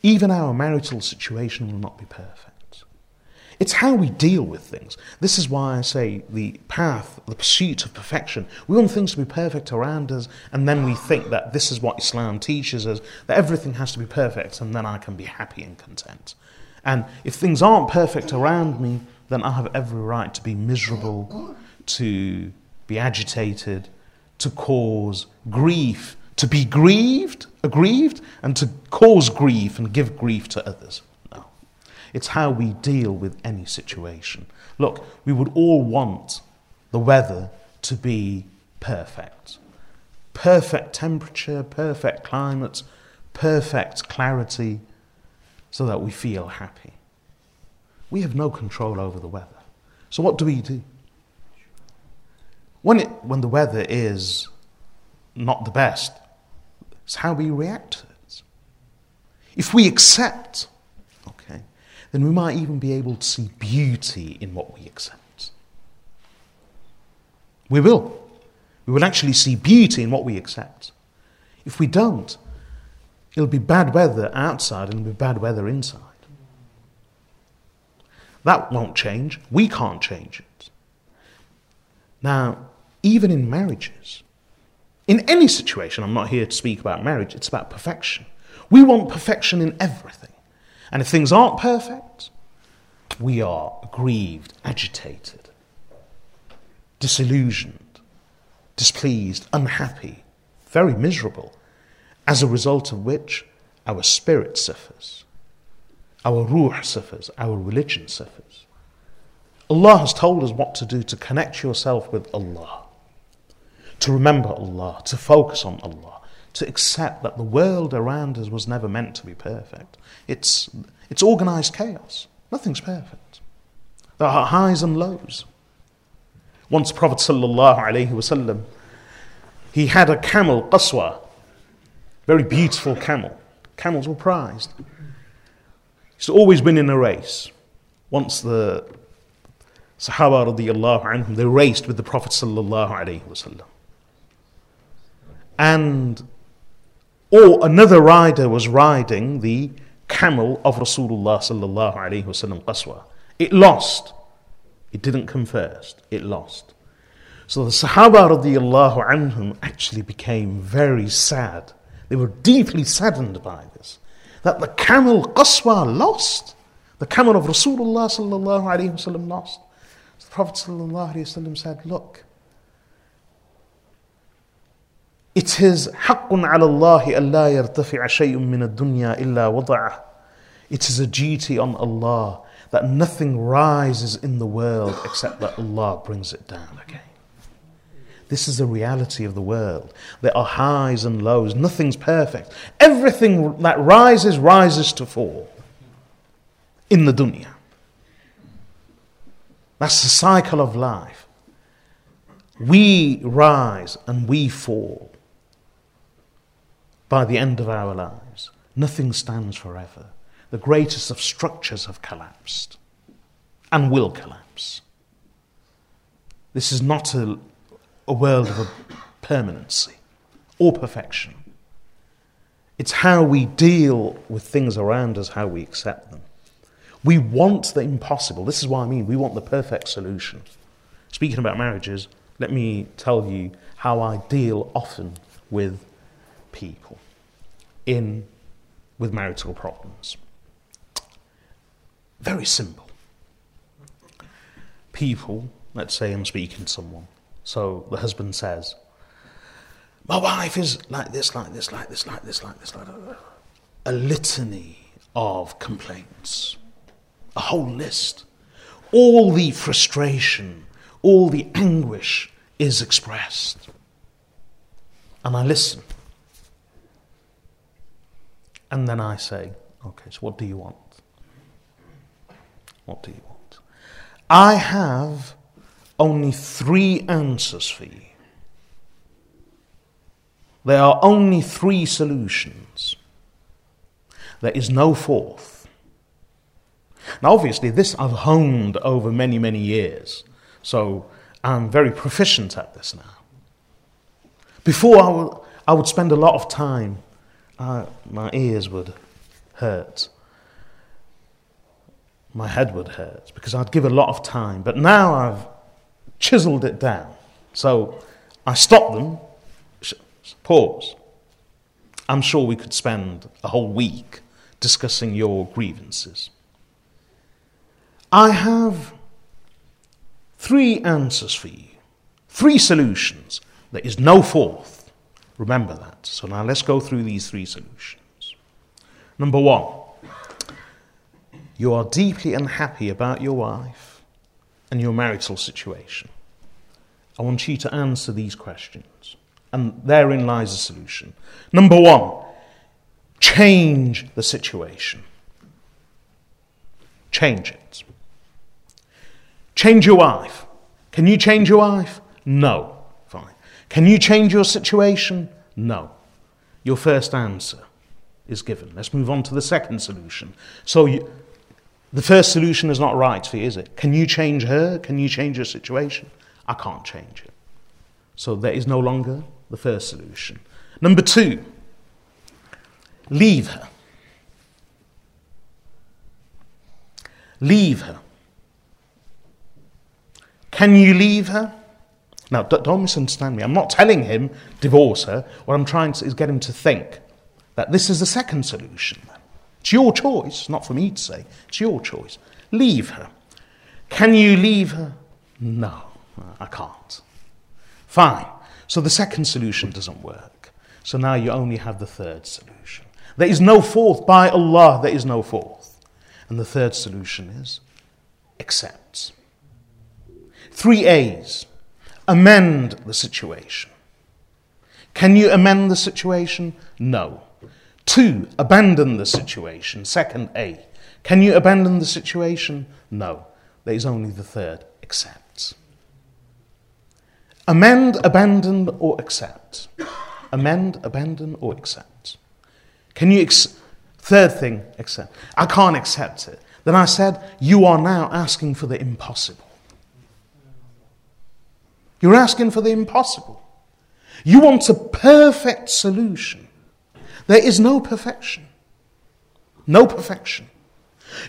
Speaker 1: Even our marital situation will not be perfect. It's how we deal with things. This is why I say the path, the pursuit of perfection. We want things to be perfect around us, and then we think that this is what Islam teaches us, that everything has to be perfect, and then I can be happy and content. And if things aren't perfect around me, then I have every right to be miserable, to be agitated, to cause grief, to be grieved, aggrieved, and to cause grief and give grief to others. It's how we deal with any situation. Look, we would all want the weather to be perfect. Perfect temperature, perfect climate, perfect clarity, so that we feel happy. We have no control over the weather. So, what do we do? When, it, when the weather is not the best, it's how we react to it. If we accept then we might even be able to see beauty in what we accept. We will. We will actually see beauty in what we accept. If we don't, it'll be bad weather outside and it'll be bad weather inside. That won't change. We can't change it. Now, even in marriages, in any situation, I'm not here to speak about marriage, it's about perfection. We want perfection in everything. And if things aren't perfect, we are grieved, agitated, disillusioned, displeased, unhappy, very miserable, as a result of which our spirit suffers, our ruh suffers, our religion suffers. Allah has told us what to do to connect yourself with Allah, to remember Allah, to focus on Allah to accept that the world around us was never meant to be perfect. It's, it's organized chaos. Nothing's perfect. There are highs and lows. Once Prophet wasallam, he had a camel, qaswa, very beautiful camel. Camels were prized. He's always been in a race. Once the Sahaba radiallahu anhum, they raced with the Prophet sallallahu alaihi wasallam. And or another rider was riding the camel of Rasulullah sallallahu alaihi wasallam qaswa. It lost. It didn't come first. It lost. So the Sahaba radiallahu anhum actually became very sad. They were deeply saddened by this. That the camel qaswa lost. The camel of Rasulullah sallallahu alayhi wasallam lost. The Prophet sallallahu alayhi wasallam said, look, it is حق على الله ألا يرتفع شيء من الدنيا إلا وضعه. It is a duty on Allah that nothing rises in the world except that Allah brings it down again. This is the reality of the world. There are highs and lows. Nothing's perfect. Everything that rises, rises to fall in the dunya. That's the cycle of life. We rise and we fall by the end of our lives. Nothing stands forever. The greatest of structures have collapsed and will collapse. This is not a a world of a permanency or perfection. It's how we deal with things around us, how we accept them. We want the impossible. This is what I mean. We want the perfect solution. Speaking about marriages, let me tell you how I deal often with people in with marital problems. Very simple. People, let's say I'm speaking to someone, so the husband says, My wife is like this, like this, like this, like this, like this, like. A litany of complaints, a whole list. All the frustration, all the anguish is expressed. And I listen. And then I say, Okay, so what do you want? What do you want? I have only three answers for you. There are only three solutions. There is no fourth. Now, obviously, this I've honed over many, many years, so I'm very proficient at this now. Before, I would, I would spend a lot of time, uh, my ears would hurt, my head would hurt, because I'd give a lot of time. But now I've chiseled it down. So I stopped them, pause. I'm sure we could spend a whole week discussing your grievances. I have three answers for you, three solutions. There is no fourth. Remember that. So now let's go through these three solutions. Number one, you are deeply unhappy about your wife and your marital situation. I want you to answer these questions. And therein lies the solution. Number one, change the situation. Change it. Change your wife. Can you change your wife? No. Can you change your situation? No. Your first answer is given. Let's move on to the second solution. So, you, the first solution is not right for you, is it? Can you change her? Can you change your situation? I can't change it. So there is no longer the first solution. Number two, leave her. Leave her. Can you leave her? Now, don't misunderstand me. I'm not telling him divorce her. What I'm trying to is get him to think that this is the second solution. It's your choice, not for me to say. It's your choice. Leave her. Can you leave her? No, I can't. Fine. So the second solution doesn't work. So now you only have the third solution. There is no fourth. By Allah, there is no fourth. And the third solution is accept. Three A's. Amend the situation. Can you amend the situation? No. Two, abandon the situation. Second, A. Can you abandon the situation? No. There is only the third, accept. Amend, abandon, or accept. Amend, abandon, or accept. Can you, ex- third thing, accept. I can't accept it. Then I said, You are now asking for the impossible. You're asking for the impossible. You want a perfect solution. There is no perfection. No perfection.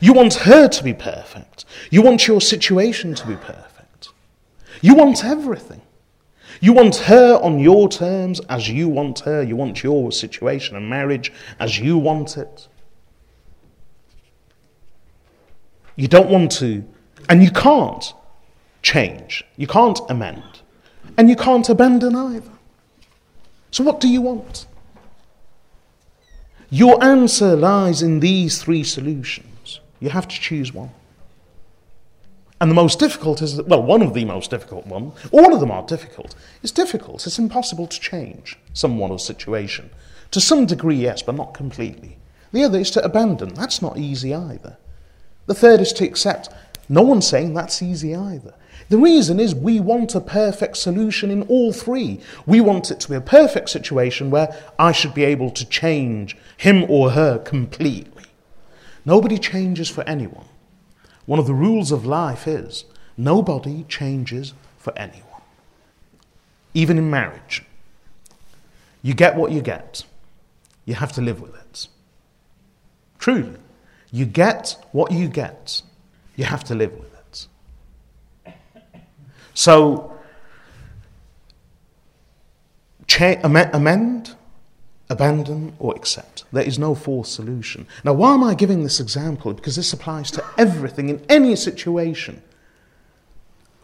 Speaker 1: You want her to be perfect. You want your situation to be perfect. You want everything. You want her on your terms as you want her. You want your situation and marriage as you want it. You don't want to, and you can't change. You can't amend. And you can't abandon either. So, what do you want? Your answer lies in these three solutions. You have to choose one. And the most difficult is, well, one of the most difficult ones, all of them are difficult. It's difficult, it's impossible to change someone or situation. To some degree, yes, but not completely. The other is to abandon. That's not easy either. The third is to accept. No one's saying that's easy either. The reason is we want a perfect solution in all three. We want it to be a perfect situation where I should be able to change him or her completely. Nobody changes for anyone. One of the rules of life is nobody changes for anyone. Even in marriage, you get what you get, you have to live with it. Truly, you get what you get, you have to live with it. So, cha- amend, abandon, or accept. There is no fourth solution. Now, why am I giving this example? Because this applies to everything in any situation.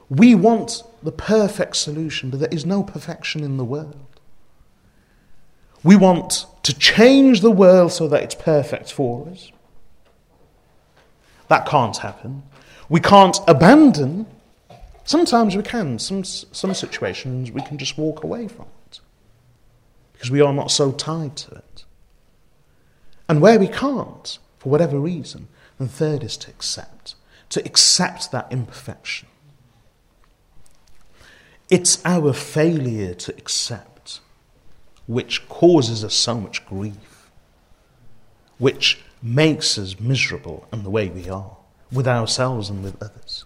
Speaker 1: We want the perfect solution, but there is no perfection in the world. We want to change the world so that it's perfect for us. That can't happen. We can't abandon Sometimes we can. Some, some situations we can just walk away from it because we are not so tied to it. And where we can't, for whatever reason, the third is to accept, to accept that imperfection. It's our failure to accept which causes us so much grief, which makes us miserable in the way we are, with ourselves and with others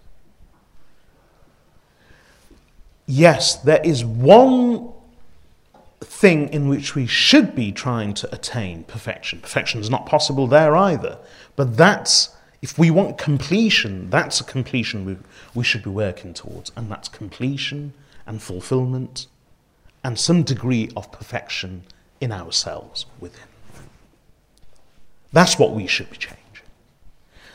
Speaker 1: yes, there is one thing in which we should be trying to attain perfection. Perfection is not possible there either. But that's, if we want completion, that's a completion we, we should be working towards. And that's completion and fulfillment and some degree of perfection in ourselves within. That's what we should be changing.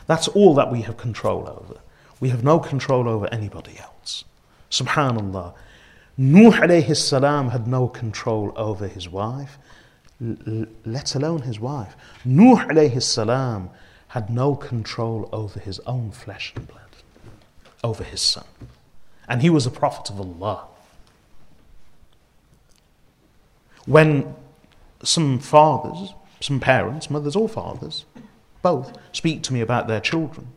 Speaker 1: That's all that we have control over. We have no control over anybody else. Subhanallah. Nuh alayhi salam had no control over his wife, let alone his wife. Nuh alayhi salam had no control over his own flesh and blood, over his son. And he was a prophet of Allah. When some fathers, some parents, mothers or fathers, both, speak to me about their children,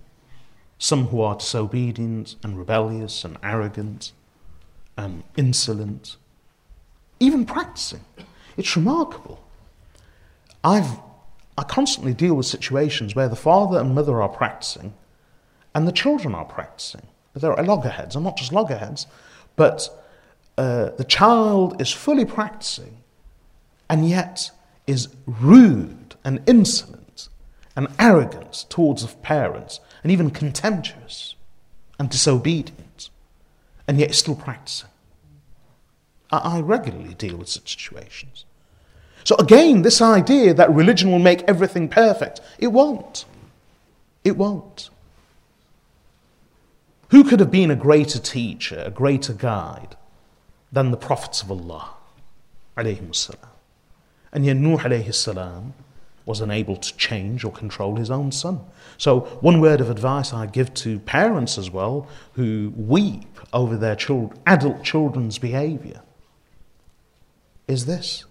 Speaker 1: some who are disobedient and rebellious and arrogant and insolent, even practicing. It's remarkable. I've, I constantly deal with situations where the father and mother are practicing and the children are practicing. But they're loggerheads, and not just loggerheads, but uh, the child is fully practicing and yet is rude and insolent and arrogant towards the parents and even contemptuous and disobedient, and yet still practicing. I, I regularly deal with such situations. So, again, this idea that religion will make everything perfect, it won't. It won't. Who could have been a greater teacher, a greater guide than the prophets of Allah? And yet, Nuh alayhi salam was unable to change or control his own son. So, one word of advice I give to parents as well who weep over their child, adult children's behavior is this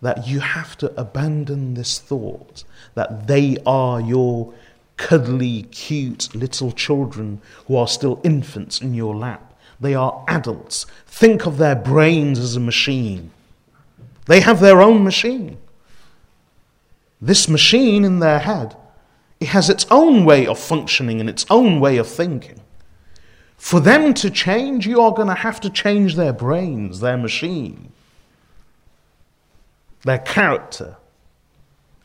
Speaker 1: that you have to abandon this thought that they are your cuddly, cute little children who are still infants in your lap. They are adults. Think of their brains as a machine. They have their own machine. This machine in their head, it has its own way of functioning and its own way of thinking. For them to change, you are going to have to change their brains, their machine, their character.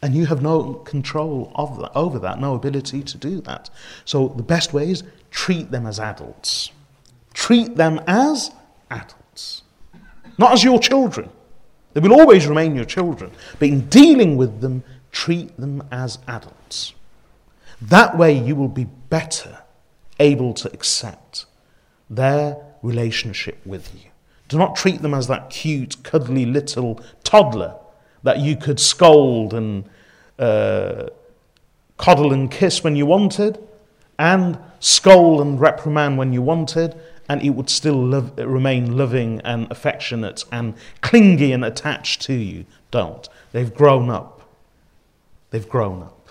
Speaker 1: And you have no control that, over that, no ability to do that. So the best way is treat them as adults. Treat them as adults, not as your children. They will always remain your children, but in dealing with them, treat them as adults. That way you will be better able to accept their relationship with you. Do not treat them as that cute, cuddly little toddler that you could scold and uh, coddle and kiss when you wanted, and scold and reprimand when you wanted, and it would still love, remain loving and affectionate and clingy and attached to you. Don't. They've grown up. They've grown up.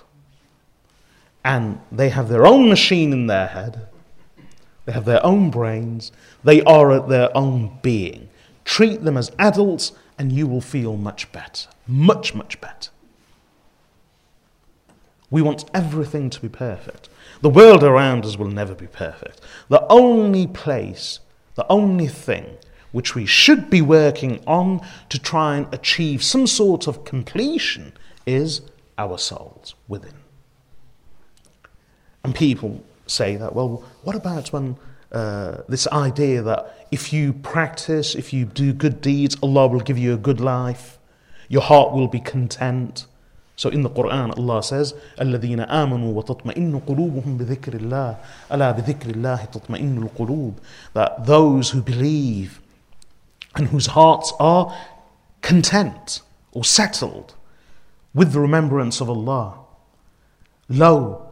Speaker 1: And they have their own machine in their head. They have their own brains. They are their own being. Treat them as adults, and you will feel much better. Much, much better. We want everything to be perfect. The world around us will never be perfect. The only place, the only thing which we should be working on to try and achieve some sort of completion is our souls within. And people say that, well, what about when uh, this idea that if you practice, if you do good deeds, Allah will give you a good life, your heart will be content. So in the Quran, Allah says, الَّذِينَ آمَنُوا وَتَطْمَئِنُّ قُلُوبُهُم بِذِكْرِ اللَّهِ أَلَا بِذِكْرِ اللَّهِ تَطْمَئِنُّ الْقُلُوبِ That those who believe and whose hearts are content or settled with the remembrance of Allah. Lo,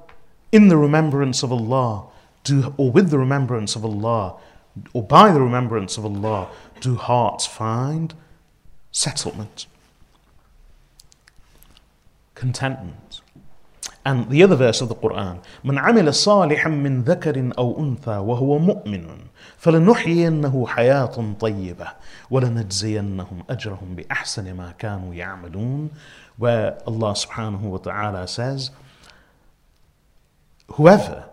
Speaker 1: in the remembrance of Allah, do, or with the remembrance of Allah, or by the remembrance of Allah, do hearts find settlement contentment. And the other verse of the Quran, من عمل صالحا من ذكر أو أنثى وهو مؤمن فلنحيينه حياة طيبة ولنجزينهم أجرهم بأحسن ما كانوا يعملون where Allah subhanahu wa ta'ala says whoever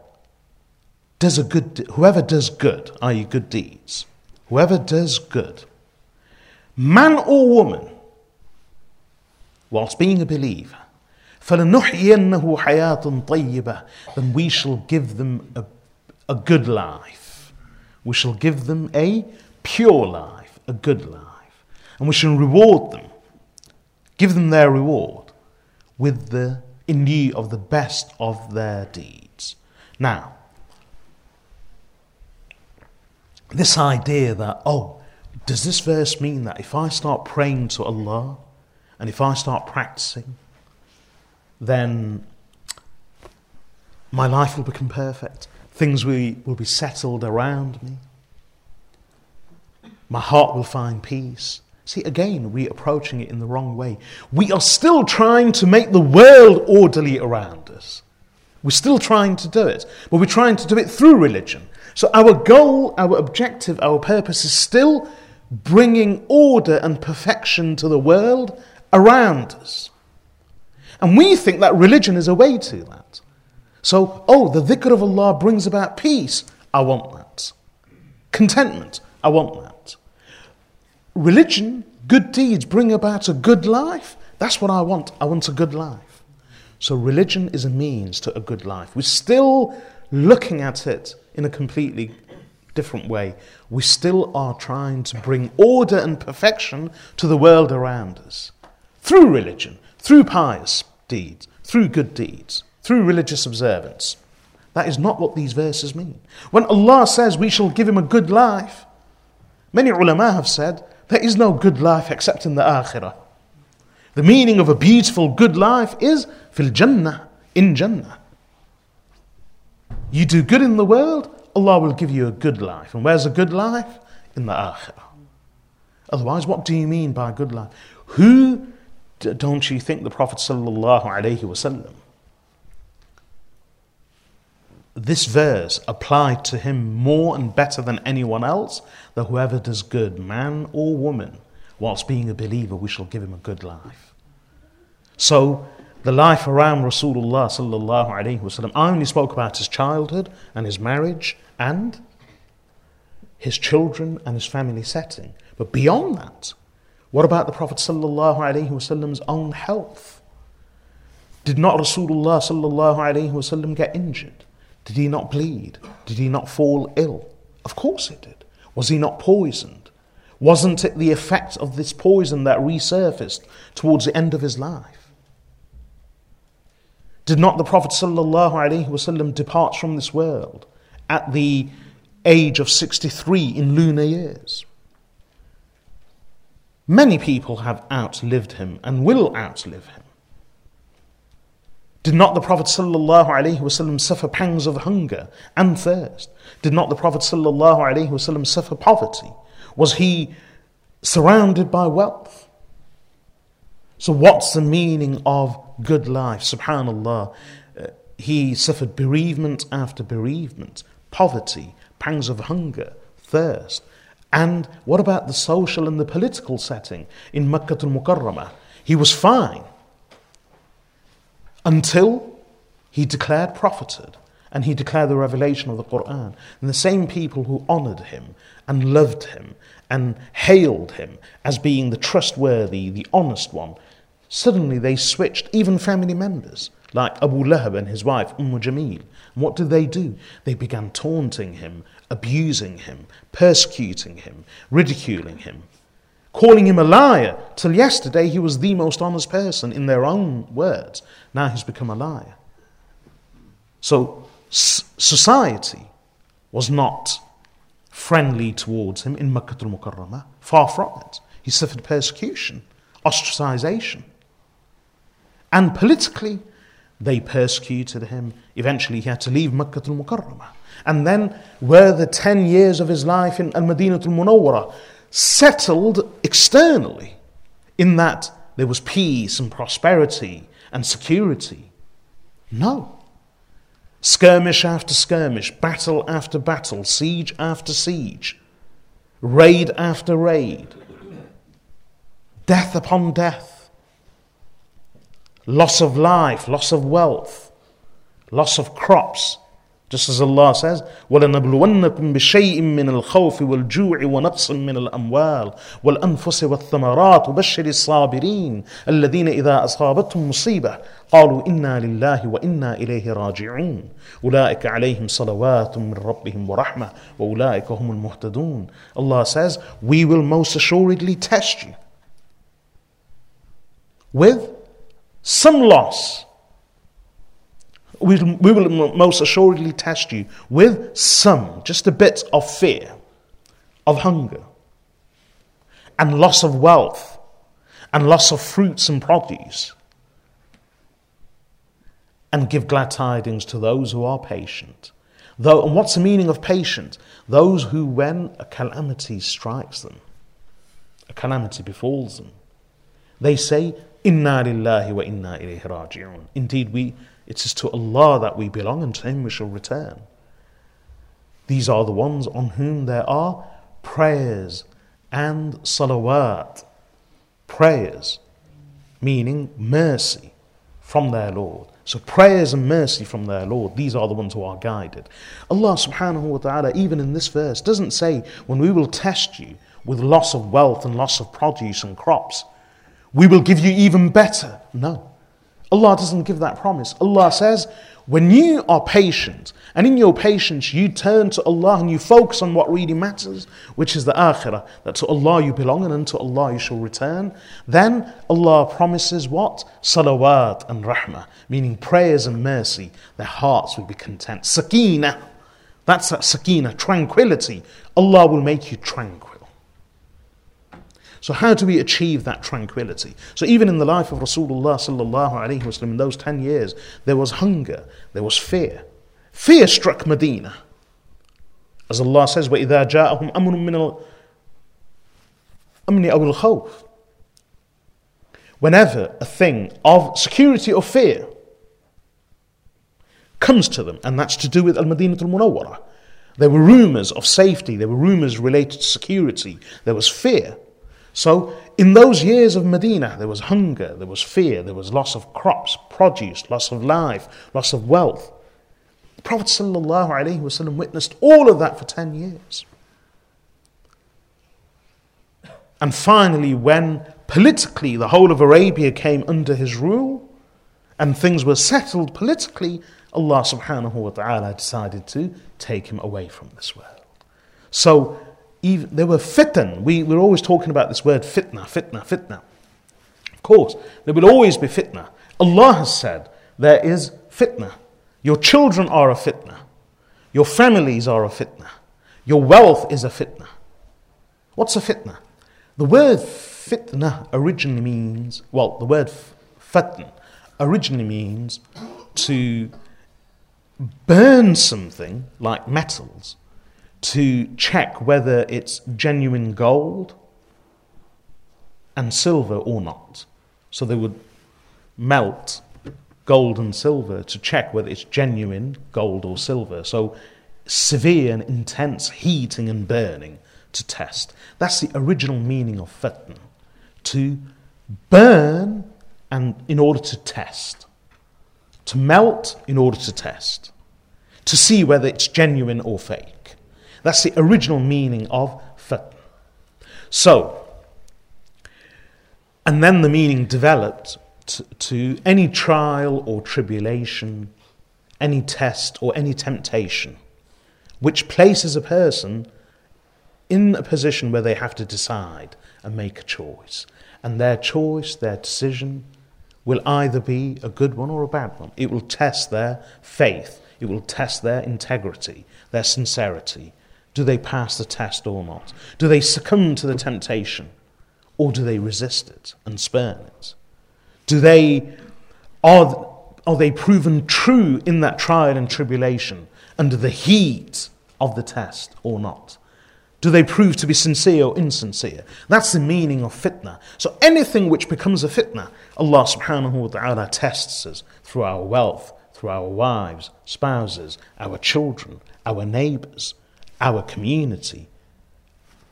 Speaker 1: does a good whoever does good i.e. good deeds whoever does good man or woman whilst being a believer فَلَنُحْيِيَنَّهُ حَيَاةٌ طَيِّبَةٌ Then we shall give them a, a good life. We shall give them a pure life, a good life. And we shall reward them, give them their reward with the in lieu of the best of their deeds. Now, this idea that, oh, does this verse mean that if I start praying to Allah and if I start practicing, then my life will become perfect. Things will, will be settled around me. My heart will find peace. See, again, we're approaching it in the wrong way. We are still trying to make the world orderly around us. We're still trying to do it, but we're trying to do it through religion. So, our goal, our objective, our purpose is still bringing order and perfection to the world around us. And we think that religion is a way to that. So, oh, the dhikr of Allah brings about peace. I want that. Contentment. I want that. Religion, good deeds bring about a good life. That's what I want. I want a good life. So, religion is a means to a good life. We're still looking at it in a completely different way. We still are trying to bring order and perfection to the world around us through religion, through pious deeds, through good deeds, through religious observance. That is not what these verses mean. When Allah says we shall give him a good life, many ulama have said there is no good life except in the akhirah. The meaning of a beautiful good life is fil jannah, in jannah. You do good in the world, Allah will give you a good life. And where's a good life? In the akhirah. Otherwise, what do you mean by good life? Who don't you think the Prophet sallallahu alaihi wasallam this verse applied to him more and better than anyone else that whoever does good, man or woman, whilst being a believer, we shall give him a good life. So the life around Rasulullah sallallahu alaihi wasallam, I only spoke about his childhood and his marriage and his children and his family setting. But beyond that, what about the Prophet Wasallam's own health? Did not Rasulullah Wasallam get injured? Did he not bleed? Did he not fall ill? Of course he did. Was he not poisoned? Wasn't it the effect of this poison that resurfaced towards the end of his life? Did not the Prophet ﷺ depart from this world at the age of 63 in lunar years? Many people have outlived him and will outlive him. Did not the Prophet suffer pangs of hunger and thirst? Did not the Prophet suffer poverty? Was he surrounded by wealth? So, what's the meaning of good life? Subhanallah. Uh, he suffered bereavement after bereavement, poverty, pangs of hunger, thirst. And what about the social and the political setting in Makkah al Mukarramah? He was fine until he declared prophethood and he declared the revelation of the Quran. And the same people who honored him and loved him and hailed him as being the trustworthy, the honest one, suddenly they switched, even family members, like Abu Lahab and his wife, Umm Jamil. And what did they do? They began taunting him, abusing him, persecuting him, ridiculing him, calling him a liar. Till yesterday, he was the most honest person in their own words. Now he's become a liar. So, society was not friendly towards him in Makkah al Mukarramah. Far from it. He suffered persecution, ostracization. And politically, they persecuted him. Eventually, he had to leave Makkah al Mukarramah. And then, were the 10 years of his life in Al Madinah al Munawwarah settled externally in that there was peace and prosperity and security? No. Skirmish after skirmish, battle after battle, siege after siege, raid after raid, death upon death, loss of life, loss of wealth, loss of crops, just as Allah says, وَلَنَبْلُوَنَّكُمْ بِشَيْءٍ مِّنَ الْخَوْفِ وَالْجُوعِ وَنَقْصٍ مِّنَ الْأَمْوَالِ وَالْأَنفُسِ وَالثَّمَرَاتِ وَبَشِّرِ الصَّابِرِينَ الَّذِينَ إِذَا أَصَابَتْهُم مُّصِيبَةٌ قالوا إنا لله وإنا إليه راجعون أولئك عليهم صلوات من ربهم ورحمة وأولئك هم المهتدون Allah says we will most assuredly test you with some loss. We, will most assuredly test you with some, just a bit of fear, of hunger, and loss of wealth, and loss of fruits and produce. And give glad tidings to those who are patient. Though, and what's the meaning of patient? Those who, when a calamity strikes them, a calamity befalls them, they say, Inna lillahi wa inna ilayhi raji'un. Indeed, we it is to Allah that we belong and to Him we shall return. These are the ones on whom there are prayers and salawat. Prayers, meaning mercy from their Lord. So prayers and mercy from their Lord, these are the ones who are guided. Allah subhanahu wa ta'ala, even in this verse, doesn't say, when we will test you with loss of wealth and loss of produce and crops, we will give you even better. No. Allah doesn't give that promise. Allah says, when you are patient, and in your patience you turn to Allah and you focus on what really matters, which is the akhirah, that to Allah you belong and unto Allah you shall return, then Allah promises what? Salawat and rahmah, meaning prayers and mercy. Their hearts will be content. Sakina, that's that sakina, tranquility. Allah will make you tranquil. So how do we achieve that tranquility? So even in the life of Rasulullah sallallahu alaihi wasallam in those 10 years, there was hunger, there was fear. Fear struck Medina. As Allah says, وَإِذَا جَاءَهُمْ أَمْرٌ مِّنَ الْأَمْنِ أَوِ الْخَوْفِ Whenever a thing of security or fear comes to them, and that's to do with Al-Madinah al-Munawwarah, there were rumors of safety, there were rumors related to security, there was fear. So, in those years of Medina, there was hunger, there was fear, there was loss of crops, produce, loss of life, loss of wealth. The Prophet ﷺ witnessed all of that for 10 years. And finally, when politically the whole of Arabia came under his rule and things were settled politically, Allah subhanahu wa ta'ala decided to take him away from this world. So, even, there were fitan. We, we're always talking about this word fitna, fitna, fitna. Of course, there will always be fitna. Allah has said there is fitna. Your children are a fitna. Your families are a fitna. Your wealth is a fitna. What's a fitna? The word fitna originally means, well, the word fatn originally means to burn something like metals to check whether it's genuine gold and silver or not. So they would melt gold and silver to check whether it's genuine gold or silver. So severe and intense heating and burning to test. That's the original meaning of fatn. To burn and in order to test. To melt in order to test. To see whether it's genuine or fake. That's the original meaning of fatn. So, and then the meaning developed to, to any trial or tribulation, any test or any temptation, which places a person in a position where they have to decide and make a choice. And their choice, their decision, will either be a good one or a bad one. It will test their faith, it will test their integrity, their sincerity. Do they pass the test or not? Do they succumb to the temptation or do they resist it and spurn it? Do they, are, are they proven true in that trial and tribulation under the heat of the test or not? Do they prove to be sincere or insincere? That's the meaning of fitna. So anything which becomes a fitna, Allah subhanahu wa ta'ala tests us through our wealth, through our wives, spouses, our children, our neighbors, our community,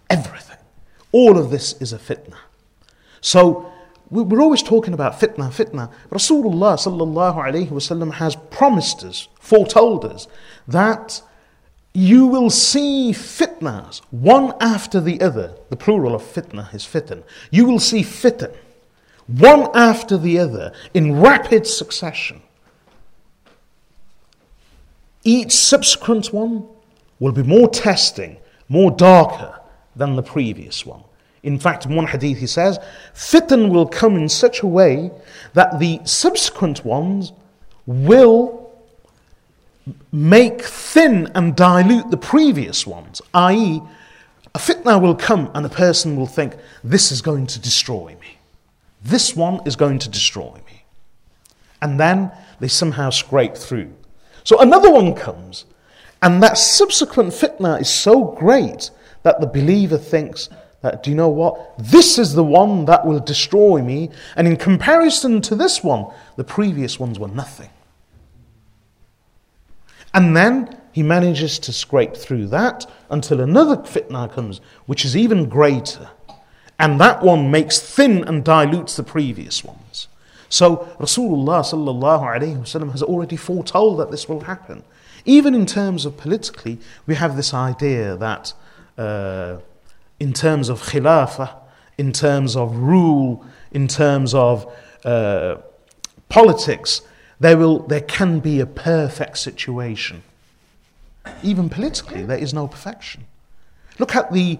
Speaker 1: everything. All of this is a fitna. So we're always talking about fitna, fitna. Rasulullah sallallahu alayhi wasallam has promised us, foretold us, that you will see fitnas one after the other. The plural of fitna is fitan. You will see fitan one after the other in rapid succession. Each subsequent one will be more testing, more darker than the previous one. In fact, in one hadith he says, fitan will come in such a way that the subsequent ones will make thin and dilute the previous ones, i.e., a fitna will come and a person will think, this is going to destroy me. This one is going to destroy me. And then they somehow scrape through. So another one comes, and that subsequent fitna is so great that the believer thinks, that, do you know what? This is the one that will destroy me. And in comparison to this one, the previous ones were nothing. And then he manages to scrape through that until another fitna comes, which is even greater. And that one makes thin and dilutes the previous ones. So Rasulullah sallallahu has already foretold that this will happen. Even in terms of politically, we have this idea that uh, in terms of khilafah, in terms of rule, in terms of uh, politics, there, will, there can be a perfect situation. Even politically, there is no perfection. Look at the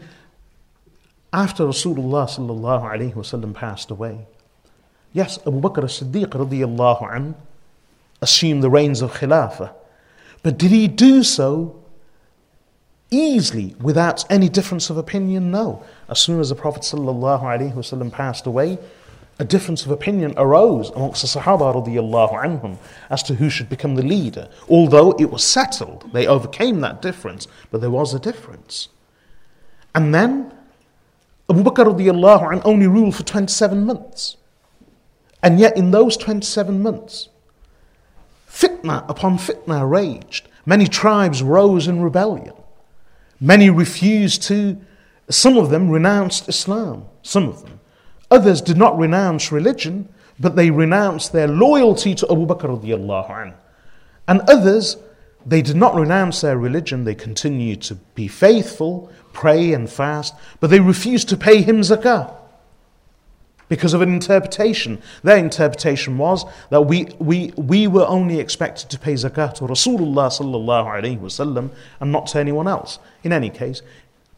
Speaker 1: after Rasulullah sallallahu alaihi wasallam passed away. Yes, Abu Bakr as-Siddiq radiyallahu an assumed the reins of Khilafah, but did he do so easily without any difference of opinion? No. As soon as the Prophet ﷺ passed away, a difference of opinion arose amongst the Sahaba radiallahu anhum as to who should become the leader. Although it was settled, they overcame that difference, but there was a difference. And then Abu Bakr radiallahu only ruled for 27 months. And yet in those 27 months, fitna upon fitna raged. Many tribes rose in rebellion. Many refused to, some of them renounced Islam, some of them. Others did not renounce religion, but they renounced their loyalty to Abu Bakr. And others, they did not renounce their religion, they continued to be faithful, pray and fast, but they refused to pay him zakah because of an interpretation. Their interpretation was that we, we, we were only expected to pay zakat to Rasulullah sallallahu alayhi wasallam and not to anyone else. In any case,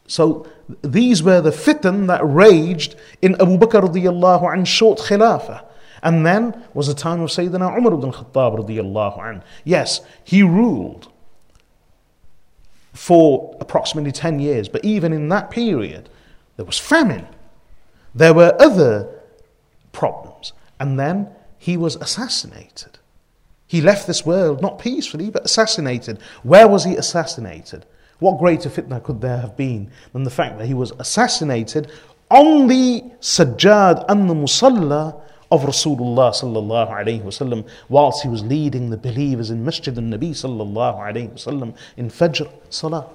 Speaker 1: so these were the fitan that raged in Abu Bakr radiallahu an short khilafah. And then was the time of Sayyidina Umar ibn Khattab radiallahu anh. Yes, he ruled for approximately 10 years, but even in that period, there was famine. There were other problems. And then he was assassinated. He left this world not peacefully, but assassinated. Where was he assassinated? What greater fitna could there have been than the fact that he was assassinated on the sajjad and the musalla of Rasulullah sallallahu alayhi wasallam whilst he was leading the believers in Masjid al-Nabi sallallahu alayhi wasallam in Fajr Salah.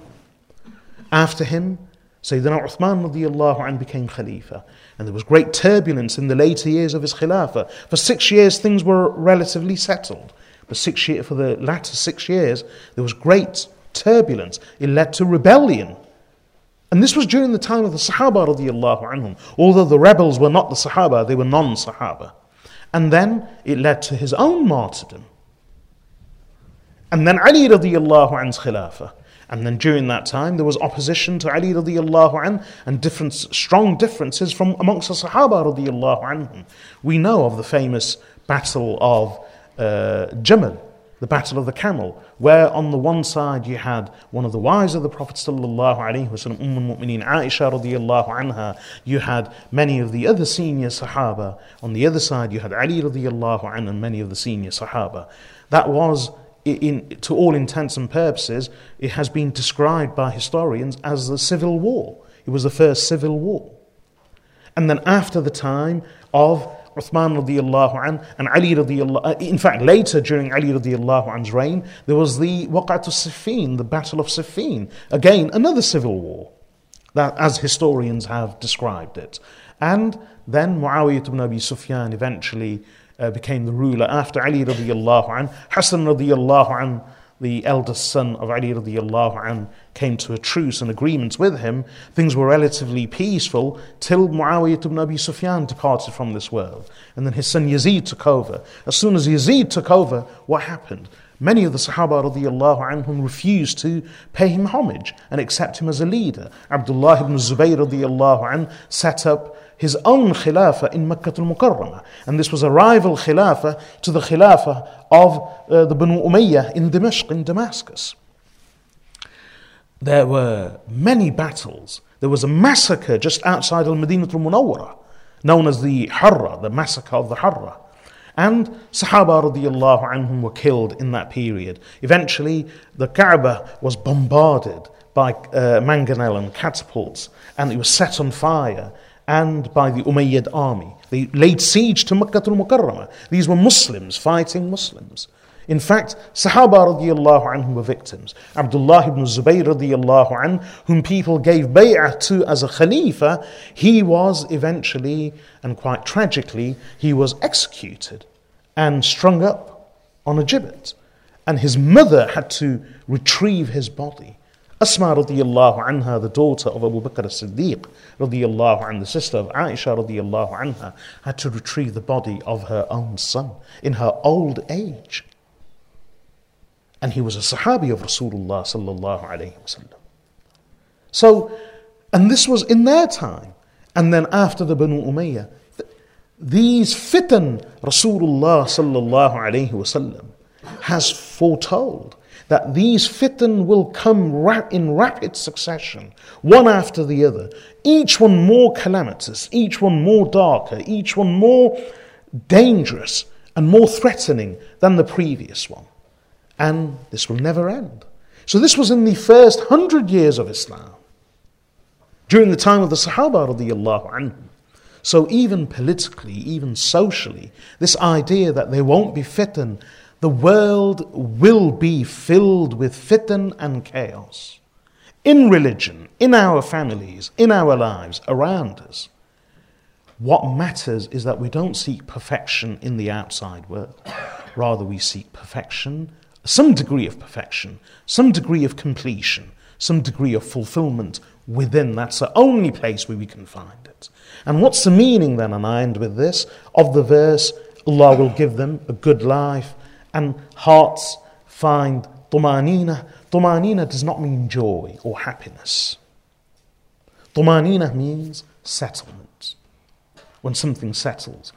Speaker 1: After him, Sayyidina Uthman radiallahu anh became Khalifa. And there was great turbulence in the later years of his Khilafah. For six years, things were relatively settled. But six year, for the latter six years, there was great turbulence. It led to rebellion. And this was during the time of the Sahaba radiallahu anhum. Although the rebels were not the Sahaba, they were non-Sahaba. And then it led to his own martyrdom. And then Ali radiallahu anhu's Khilafah. And then during that time, there was opposition to Ali radiallahu an and strong differences from amongst the Sahaba radiallahu anhum. We know of the famous battle of uh, Jamal, the battle of the camel, where on the one side you had one of the wives of the Prophet sallallahu alaihi wasallam, Umm al-Mu'mineen Aisha radiallahu anha. You had many of the other senior Sahaba. On the other side, you had Ali radiallahu anhu and many of the senior Sahaba. That was in, to all intents and purposes, it has been described by historians as the civil war. It was the first civil war. And then after the time of Uthman radiallahu an and Ali radiallahu uh, in fact later during Ali radiallahu an's reign there was the Waqat Siffin, the Battle of Siffin. Again another civil war that as historians have described it. And then Muawiyah ibn Abi Sufyan eventually uh, became the ruler after Ali radiallahu an. Hassan radiallahu an, the eldest son of Ali radiallahu an, came to a truce and agreements with him. Things were relatively peaceful till Muawiyah ibn Abi Sufyan departed from this world. And then his son Yazid took over. As soon as Yazid took over, what happened? Many of the Sahaba radiallahu anhum refused to pay him homage and accept him as a leader. Abdullah ibn Zubayr radiallahu an set up his own khilafah in Makkah al-Mukarramah. And this was a rival khilafah to the khilafah of uh, the Banu Umayyah in Damascus, in Damascus. There were many battles. There was a massacre just outside al-Madinah al-Munawwarah, known as the Harra, the massacre of the Harra. And Sahaba radiallahu anhum were killed in that period. Eventually, the Kaaba was bombarded by uh, mangonel and catapults, and it was set on fire and by the Umayyad army. They laid siege to Makkah al-Mukarramah. These were Muslims fighting Muslims. In fact, Sahaba radiallahu anhum were victims. Abdullah ibn Zubayr radiallahu anh, whom people gave bay'ah to as a khalifa, he was eventually, and quite tragically, he was executed and strung up on a gibbet. And his mother had to retrieve his body. Asma radiallahu anha, the daughter of Abu Bakr as-Siddiq radiallahu anha, the sister of Aisha radiallahu anha, had to retrieve the body of her own son in her old age. And he was a Sahabi of Rasulullah sallallahu alayhi wasallam. So, and this was in their time. And then after the Banu Umayyah, these fitan Rasulullah sallallahu alayhi wasallam has foretold that these fitan will come in rapid succession, one after the other, each one more calamitous, each one more darker, each one more dangerous and more threatening than the previous one. And this will never end. So, this was in the first hundred years of Islam, during the time of the Sahaba radiallahu anhum. So, even politically, even socially, this idea that there won't be fitan the world will be filled with fitan and chaos. In religion, in our families, in our lives, around us. What matters is that we don't seek perfection in the outside world. Rather, we seek perfection, some degree of perfection, some degree of completion, some degree of fulfillment within. That's the only place where we can find it. And what's the meaning then, and I end with this, of the verse Allah will give them a good life and hearts find tumanina. Tumanina does not mean joy or happiness. Tumanina means settlement. When something settles.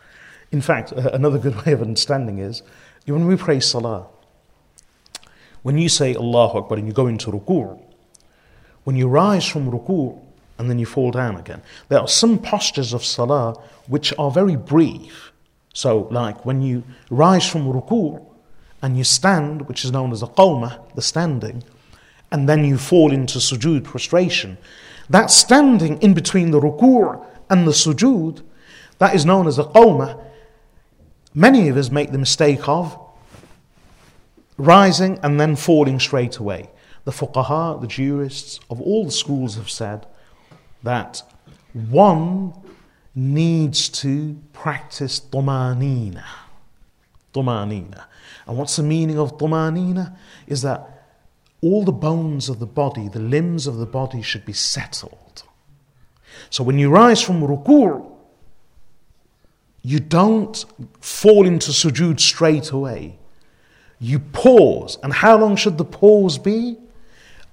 Speaker 1: In fact, another good way of understanding is when we pray salah, when you say Allahu Akbar and you go into ruku', when you rise from ruku' and then you fall down again, there are some postures of salah which are very brief. So, like when you rise from ruku' and you stand, which is known as a qawmah, the standing, and then you fall into sujood, prostration, that standing in between the ruku' and the sujood, that is known as a qawmah. Many of us make the mistake of rising and then falling straight away. The fuqaha, the jurists of all the schools have said that one needs to practice tumanina. Tumanina. And what's the meaning of tumanina? Is that all the bones of the body, the limbs of the body should be settled. So when you rise from ruku', you don't fall into sujood straight away. You pause. And how long should the pause be?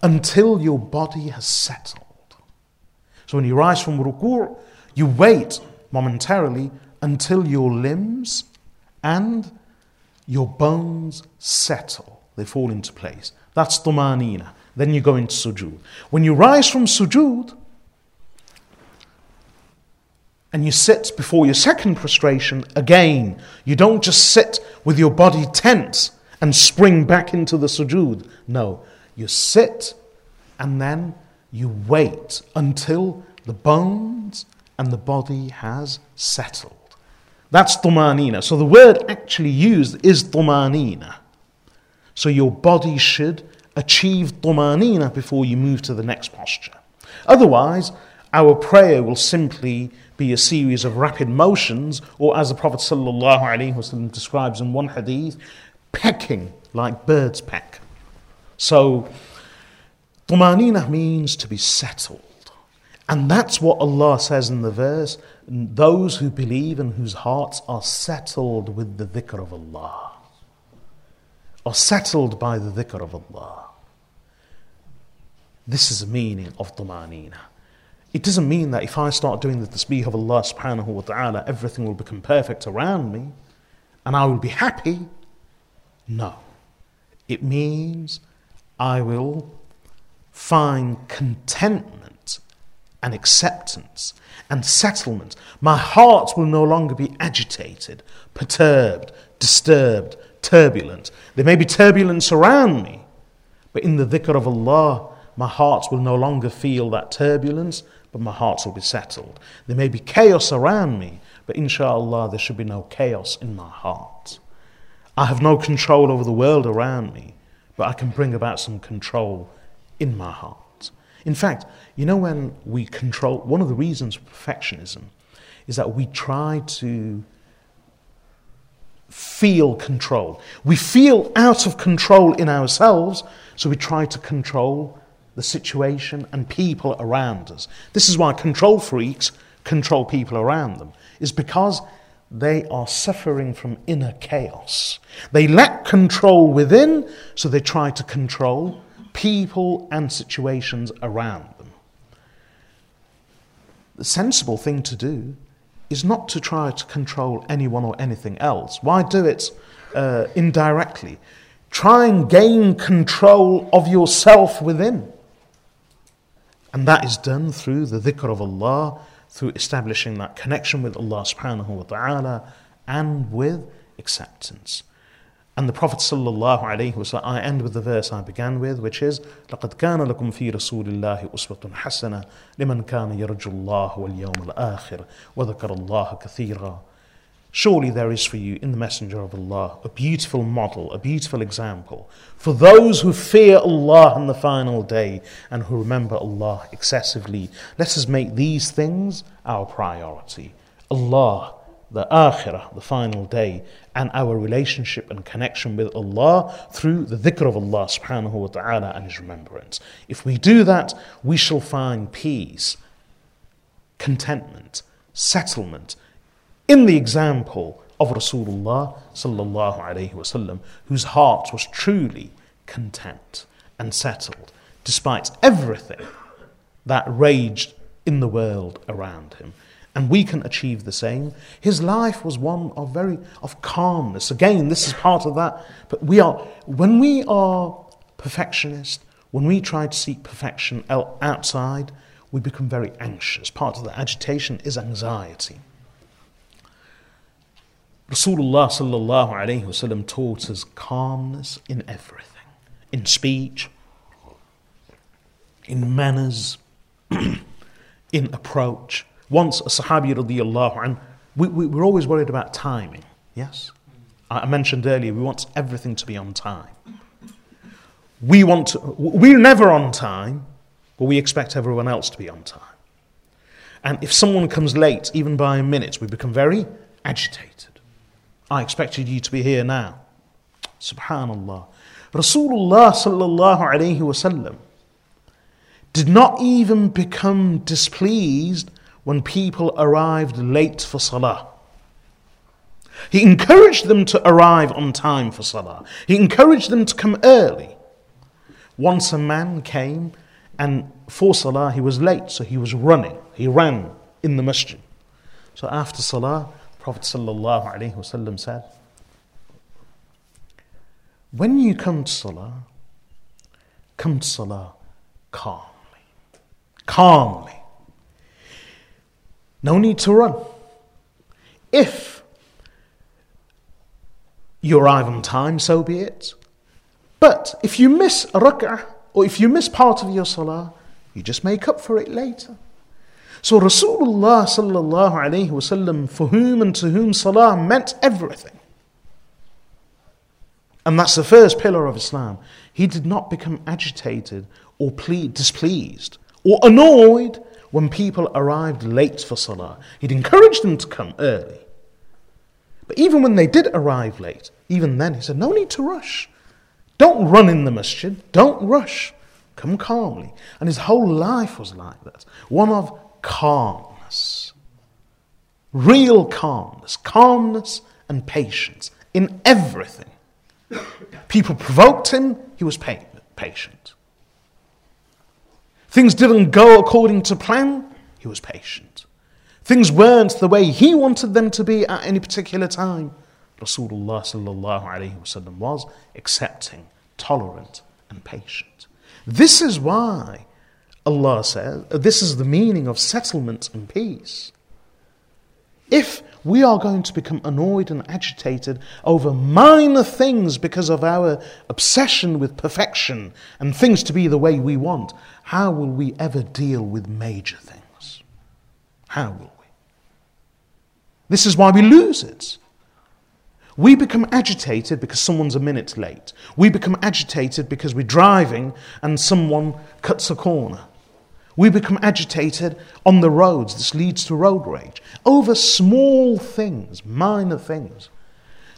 Speaker 1: Until your body has settled. So when you rise from ruku', you wait momentarily until your limbs and your bones settle. They fall into place. That's tumanina. Then you go into sujood. When you rise from sujood and you sit before your second prostration, again, you don't just sit with your body tense and spring back into the sujood. No, you sit and then you wait until the bones and the body has settled. That's tumanina. So the word actually used is tumanina. So your body should achieve tumanina before you move to the next posture. Otherwise, our prayer will simply be a series of rapid motions, or as the Prophet ﷺ describes in one hadith, pecking like birds peck. So, tumanina means to be settled. And that's what Allah says in the verse those who believe and whose hearts are settled with the dhikr of Allah, are settled by the dhikr of Allah. This is the meaning of tumanina. It doesn't mean that if I start doing the tasbih of Allah subhanahu wa ta'ala, everything will become perfect around me and I will be happy. No. It means I will find contentment and acceptance and settlement. My heart will no longer be agitated, perturbed, disturbed, turbulent. There may be turbulence around me, but in the dhikr of Allah, my heart will no longer feel that turbulence, but my heart will be settled. There may be chaos around me, but inshallah, there should be no chaos in my heart. I have no control over the world around me, but I can bring about some control in my heart. In fact, you know, when we control, one of the reasons for perfectionism is that we try to feel control. We feel out of control in ourselves, so we try to control the situation and people around us. This is why control freaks control people around them, is because they are suffering from inner chaos. They lack control within, so they try to control people and situations around. The sensible thing to do is not to try to control anyone or anything else. Why do it uh, indirectly? Try and gain control of yourself within. And that is done through the dhikr of Allah, through establishing that connection with Allah subhanahu wa ta'ala and with acceptance. And the Prophet sallallahu alaihi wasallam, I end with the verse I began with, which is, لَقَدْ كَانَ لَكُمْ فِي رَسُولِ اللَّهِ أُسْوَةٌ حَسَنَةٌ لِمَنْ كَانَ يَرْجُو اللَّهَ وَالْيَوْمَ الْآخِرَ وَذَكَرَ اللَّهَ كَثِيرًا Surely there is for you in the Messenger of Allah a beautiful model, a beautiful example for those who fear Allah on the final day and who remember Allah excessively. Let us make these things our priority. Allah, the Akhirah, the final day, and our relationship and connection with Allah through the dhikr of Allah subhanahu wa ta'ala and His remembrance. If we do that, we shall find peace, contentment, settlement in the example of Rasulullah sallallahu alayhi wasallam, whose heart was truly content and settled despite everything that raged in the world around him. And we can achieve the same. His life was one of very of calmness. Again, this is part of that. But we are when we are perfectionist, when we try to seek perfection outside, we become very anxious. Part of the agitation is anxiety. Rasulullah sallallahu alayhi wasallam taught us calmness in everything, in speech, in manners, in approach. Once a Sahabi radiallahu an, we, we, we're always worried about timing, yes? I mentioned earlier, we want everything to be on time. We want to, we're never on time, but we expect everyone else to be on time. And if someone comes late, even by a minute, we become very agitated. I expected you to be here now. Subhanallah. Rasulullah sallallahu alayhi wasallam did not even become displeased when people arrived late for salah. He encouraged them to arrive on time for salah. He encouraged them to come early. Once a man came and for salah he was late, so he was running. He ran in the masjid. So after salah, Prophet ﷺ said, When you come to salah, come to salah calmly. Calmly. No need to run. If you arrive on time, so be it. But if you miss a rak'ah or if you miss part of your salah, you just make up for it later. So Rasulullah sallallahu alayhi wasallam, for whom and to whom salah meant everything. And that's the first pillar of Islam. He did not become agitated or ple- displeased or annoyed when people arrived late for salah. He'd encourage them to come early. But even when they did arrive late, even then he said, No need to rush. Don't run in the masjid. Don't rush. Come calmly. And his whole life was like that one of calmness. Real calmness. Calmness and patience in everything. People provoked him, he was patient. Things didn't go according to plan, he was patient. Things weren't the way he wanted them to be at any particular time. Rasulullah sallallahu alayhi wasallam was accepting, tolerant, and patient. This is why Allah says, uh, this is the meaning of settlement and peace. If we are going to become annoyed and agitated over minor things because of our obsession with perfection and things to be the way we want, how will we ever deal with major things? How will we? This is why we lose it. We become agitated because someone's a minute late. We become agitated because we're driving and someone cuts a corner. We become agitated on the roads. This leads to road rage over small things, minor things.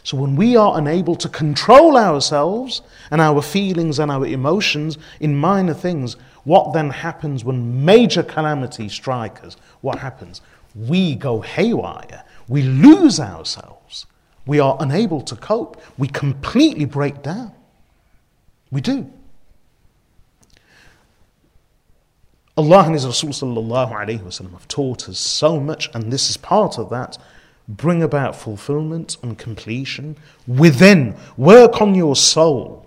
Speaker 1: So when we are unable to control ourselves and our feelings and our emotions in minor things, what then happens when major calamity strikes us? What happens? We go haywire. We lose ourselves. We are unable to cope. We completely break down. We do. Allah and His Rasul sallallahu alayhi wasallam have taught us so much, and this is part of that. Bring about fulfillment and completion within. Work on your soul.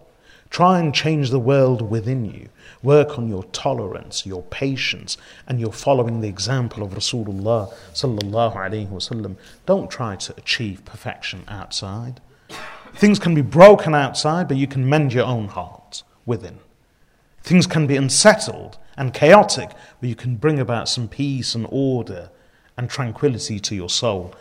Speaker 1: Try and change the world within you. Work on your tolerance, your patience, and you're following the example of Rasulullah sallallahu alaihi wasallam. Don't try to achieve perfection outside. Things can be broken outside, but you can mend your own heart within. Things can be unsettled and chaotic, but you can bring about some peace and order and tranquility to your soul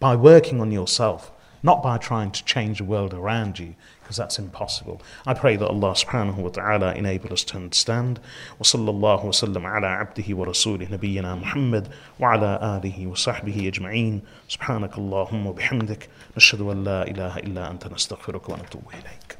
Speaker 1: by working on yourself, not by trying to change the world around you because that's impossible. I pray that Allah subhanahu wa ta'ala enable us to understand. وصلى الله وسلم على عبده ورسوله نبينا محمد وعلى آله وصحبه أجمعين سبحانك اللهم وبحمدك نشهد أن لا إله إلا أنت نستغفرك ونتوب إليك